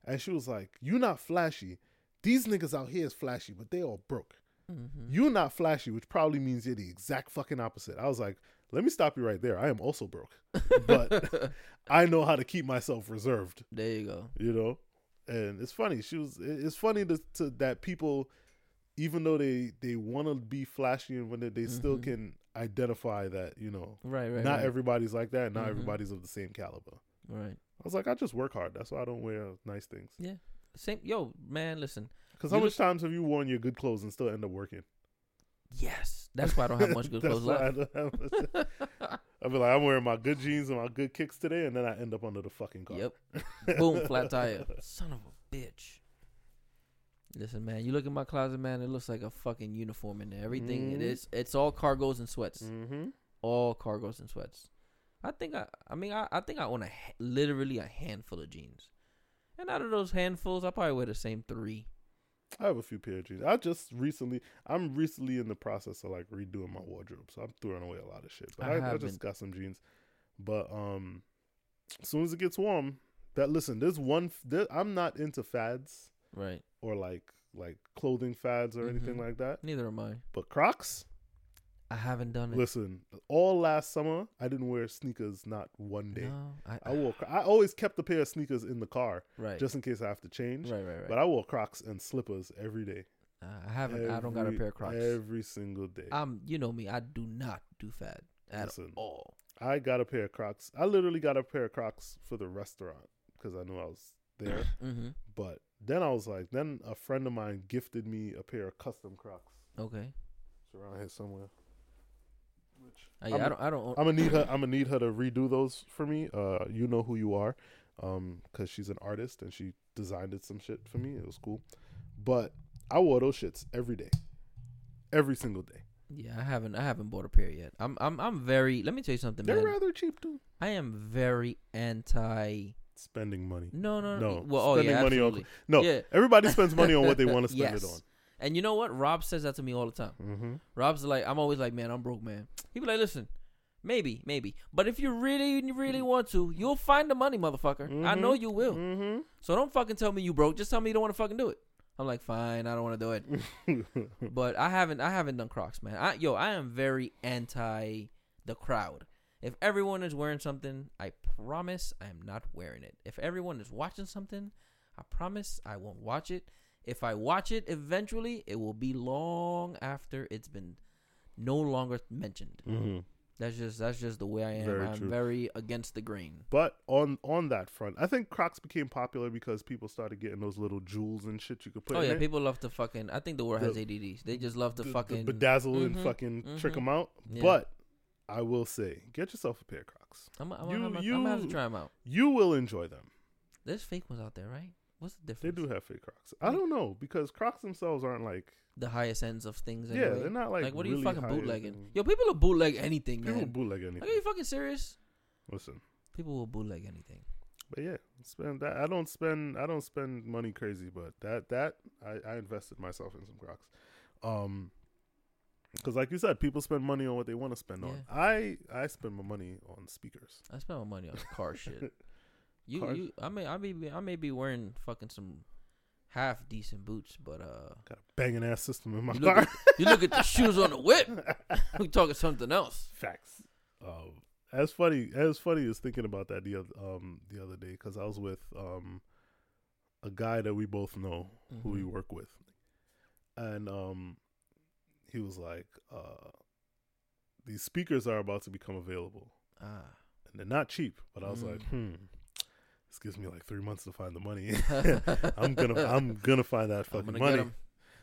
and she was like you not flashy these niggas out here is flashy but they all broke Mm-hmm. you not flashy, which probably means you're the exact fucking opposite. I was like, let me stop you right there. I am also broke, but I know how to keep myself reserved, there you go. you know. And it's funny. She was. It's funny to, to that people, even though they they want to be flashy and when they, they still Mhm. can identify that you know Right, right. not right. everybody's like that. Not Mhm. everybody's of the same caliber. Right. I was like, I just work hard. That's why I don't wear nice things. Yeah. Same. Yo, man, listen. Because how much times have you worn your good clothes and still end up working? Yes, that's why I don't have much good clothes left. don't have much- I'll be like, I'm wearing my good jeans and my good kicks today, and then I end up under the fucking car. Yep. Boom, flat tire. Son of a bitch. Listen, man, you look at my closet, man. It looks like a fucking uniform in there. Everything it Mhm. is, it's all cargos and sweats. Mm-hmm. All cargos and sweats. I think I, I mean, I, I think I own a literally a handful of jeans, and out of those handfuls, I probably wear the same three. I have a few pair of jeans. I just recently, I'm recently in the process of like redoing my wardrobe, so I'm throwing away a lot of shit. But I I, I, just got some jeans. But um, as soon as it gets warm, that listen, there's one. There, I'm not into fads Right. or like like clothing fads or anything Mhm. like that. Neither am I. But Crocs, I haven't done it. listen, all last summer I didn't wear sneakers not one day. No, I, I wore. I always kept a pair of sneakers in the car right. just in case I have to change. right, right, right. But I wore Crocs and slippers every day. Uh, I haven't. I don't got a pair of Crocs. every single day. Um, you know me. I do not do fad at Listen. all. I got a pair of Crocs. I literally got a pair of Crocs for the restaurant because I knew I was there. Mm-hmm. but then I was like, then a friend of mine gifted me a pair of custom Crocs. Okay. It's around here somewhere. Uh, yeah, I'm, I don't. I don't. I'm gonna need her. I'm gonna need her to redo those for me. Uh, you know who you are, um, because she's an artist and she designed it some shit for me. It was cool, but I wore those shits every day, every single day. yeah, I haven't. I haven't bought a pair yet. I'm. I'm. I'm very. Let me tell you something, They're man. rather cheap too. I am very anti. Spending money. No, no, No, no. Well, oh yeah, money on- absolutely. No, Yeah. everybody spends money on what they want to spend Yes. it on. And you know what? Rob says that to me all the time. Mm-hmm. Rob's like, I'm always like, man, I'm broke, man. He be like, listen, maybe, maybe, but if you really, really want to, you'll find the money, motherfucker. I know you will. Mm-hmm. So don't fucking tell me you broke. Just tell me you don't want to fucking do it. I'm like, fine, I don't want to do it. Mm-hmm. but I haven't I haven't done Crocs, man. I, yo, I am very anti the crowd. If everyone is wearing something, I promise I am not wearing it. If everyone is watching something, I promise I won't watch it. If I watch it eventually, it will be long after it's been no longer mentioned. mm-hmm. That's just that's just the way I am. Very I'm true. very against the grain. But on on that front, I think Crocs became popular because people started getting those little jewels and shit you could put. oh yeah, it. people love to fucking. I think the world has The- ADDs. They just love to The- the fucking. bedazzle and Mhm, fucking trick mhm. them out. Yeah. But I will say, get yourself a pair of Crocs. I'm, I'm, you- I'm, I'm, I'm gonna have to try them out. You will enjoy them. There's fake ones out there, right? What's the difference? They do have fake Crocs. I don't know because Crocs themselves aren't like the highest ends of things. yeah, Anyway. they're not like like, what are really you fucking bootlegging? end. Yo, people will bootleg anything, People man. bootleg anything. Are you fucking serious? Listen, People will bootleg anything. But yeah, spend that. I don't spend. I don't spend money crazy, but that that I, I invested myself in some Crocs. Um, because like you said, people spend money on what they want to spend on. I I spend my money on speakers. I spend my money on car shit. You you I may I may be I may be wearing fucking some half decent boots, but uh Got a banging ass system in my you look, car. at, you look at the shoes on the whip. We talking something else. Facts. Um, as funny as funny as thinking about that the other um the other day because I was with um a guy that we both know who we Mhm. work with, and um he was like, uh these speakers are about to become available, Ah. and they're not cheap. But I was like, Mm. hmm, this gives me like three months to find the money. I'm gonna I'm gonna find that fucking money.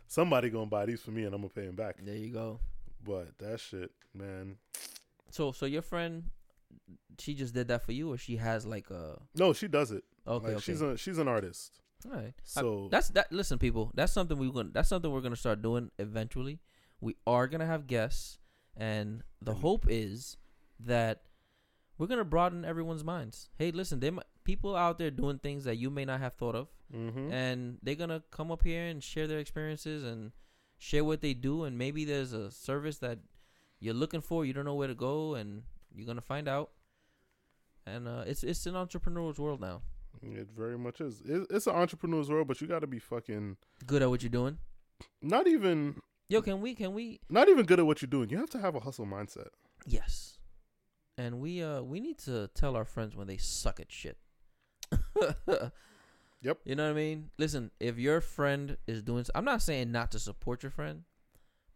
Somebody gonna buy these for me, and I'm gonna pay him back. There you go. But that shit, man. So so your friend, she just did that for you, or she has like a No, she does it. okay like okay. she's a she's an artist. All right. I- So that's that. Listen, people. That's something we're gonna That's something we're gonna start doing eventually. We are gonna have guests, and the hope is that we're gonna broaden everyone's minds. Hey, listen, there might people out there doing things that you may not have thought of, hmm and they're gonna come up here and share their experiences and share what they do. And maybe there's a service that you're looking for, you don't know where to go, and you're gonna find out. And uh, it's it's an entrepreneur's world now. it very much is. It, it's an entrepreneur's world, but you got to be fucking Good at what you're doing. not even Yo, can we can we not even good at what you're doing. You have to have a hustle mindset. Yes. And we uh we need to tell our friends when they suck at shit. Yep. You know what I mean? Listen, if your friend is doing I'm not saying not to support your friend,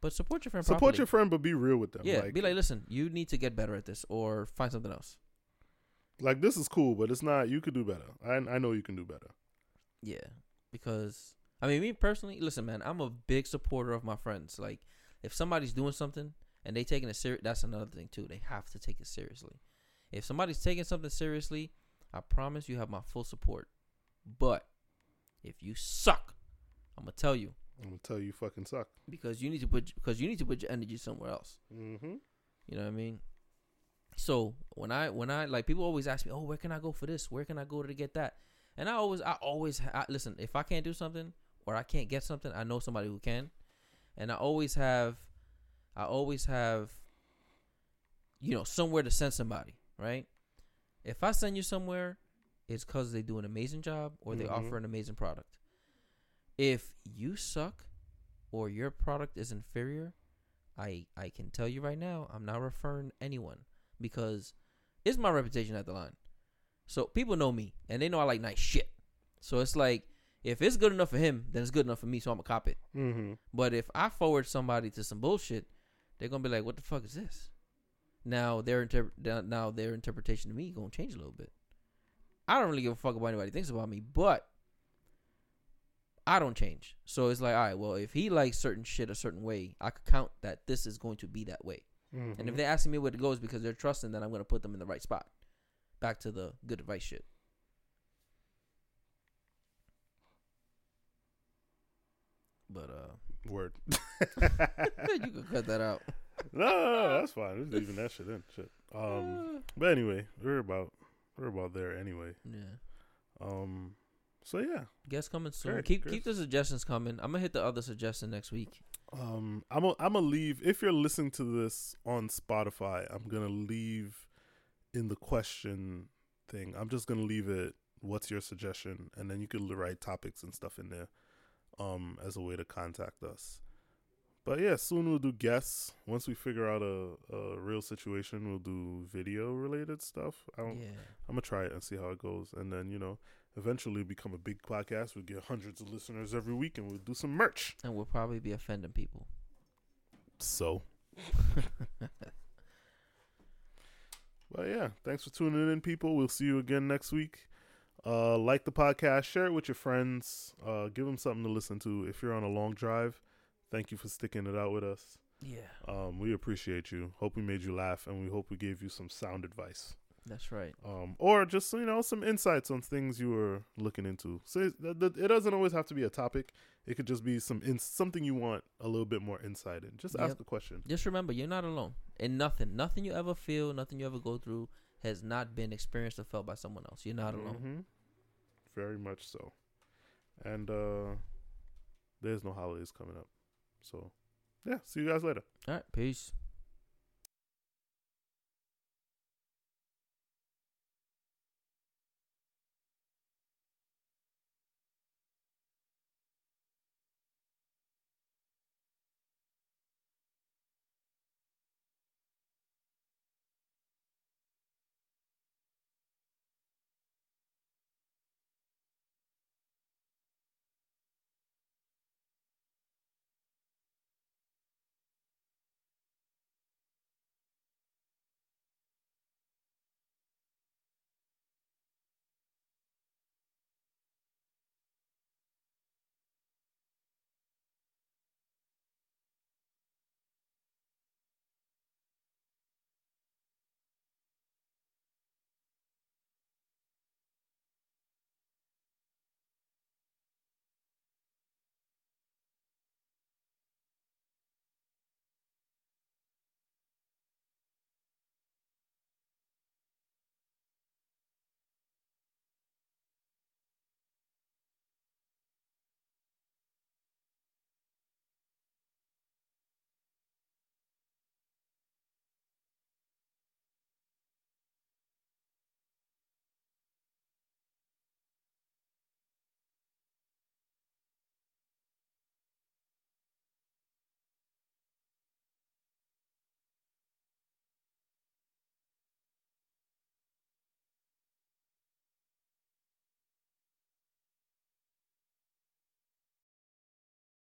but support your friend Support properly. your friend, but be real with them. Yeah, like, be like, "Listen, you need to get better at this or find something else." like this is cool, but it's not. You could do better. I I know you can do better. Yeah, because I mean, me personally, listen, man, I'm a big supporter of my friends. Like, if somebody's doing something and they taking it serious, that's another thing too. They have to take it seriously. If somebody's taking something seriously, I promise you have my full support. But if you suck, I'm gonna tell you I'm gonna tell you, fucking suck. because you need to put because you need to put your energy somewhere else. Mm-hmm. You know what I mean? So when I when I like people always ask me, oh, where can I go for this? Where can I go to get that? And I always I always I, listen. If I can't do something or I can't get something, I know somebody who can. And I always have, I always have, you know, somewhere to send somebody. Right? If I send you somewhere, it's because they do an amazing job or they Mhm. offer an amazing product. If you suck or your product is inferior, I I can tell you right now, I'm not referring anyone because it's my reputation at the line. So people know me and they know I like nice shit. So it's like if it's good enough for him, then it's good enough for me. So I'm gonna cop it. Mm-hmm. But if I forward somebody to some bullshit, they're gonna be like, "What the fuck is this?" Now their inter- now their interpretation of me gonna change a little bit. I don't really give a fuck about anybody thinks about me, but I don't change. So it's like, all right, well, if he likes certain shit a certain way, I could count that this is going to be that way. Mm-hmm. And if they're asking me where to go, it's because they're trusting that I'm gonna put them in the right spot. Back to the good advice shit. But uh, word. you can cut that out. no, no, no, that's fine. Just leaving that shit in. Shit. Um, but anyway, we're about we're about there anyway. yeah. Um, so yeah. Guests coming soon. Great, keep great. keep the suggestions coming. I'm gonna hit the other suggestion next week. Um, I'm a, I'm gonna leave. If you're listening to this on Spotify, I'm gonna leave in the question thing. I'm just gonna leave it. What's your suggestion? And then you could write topics and stuff in there, um, as a way to contact us. But yeah, soon we'll do guests. Once we figure out a, a real situation, we'll do video related stuff. I don't, Yeah. I'm gonna try it and see how it goes, and then you know, eventually become a big podcast. We'll get hundreds of listeners every week, and we'll do some merch. And we'll probably be offending people. So, but yeah, thanks for tuning in, people. We'll see you again next week. Uh, like the podcast, share it with your friends. Uh, give them something to listen to. If you're on a long drive, thank you for sticking it out with us. Yeah. Um, we appreciate you. Hope we made you laugh, and we hope we gave you some sound advice. That's right. um, or just you know some insights on things you were looking into. So it, it doesn't always have to be a topic. It could just be some in- something you want a little bit more insight in. Just ask a question. Just remember, you're not alone. And nothing, nothing you ever feel, nothing you ever go through has not been experienced or felt by someone else. You're not alone. Mhm. Very much so. And uh there's no holidays coming up. So yeah, see you guys later. All right, peace.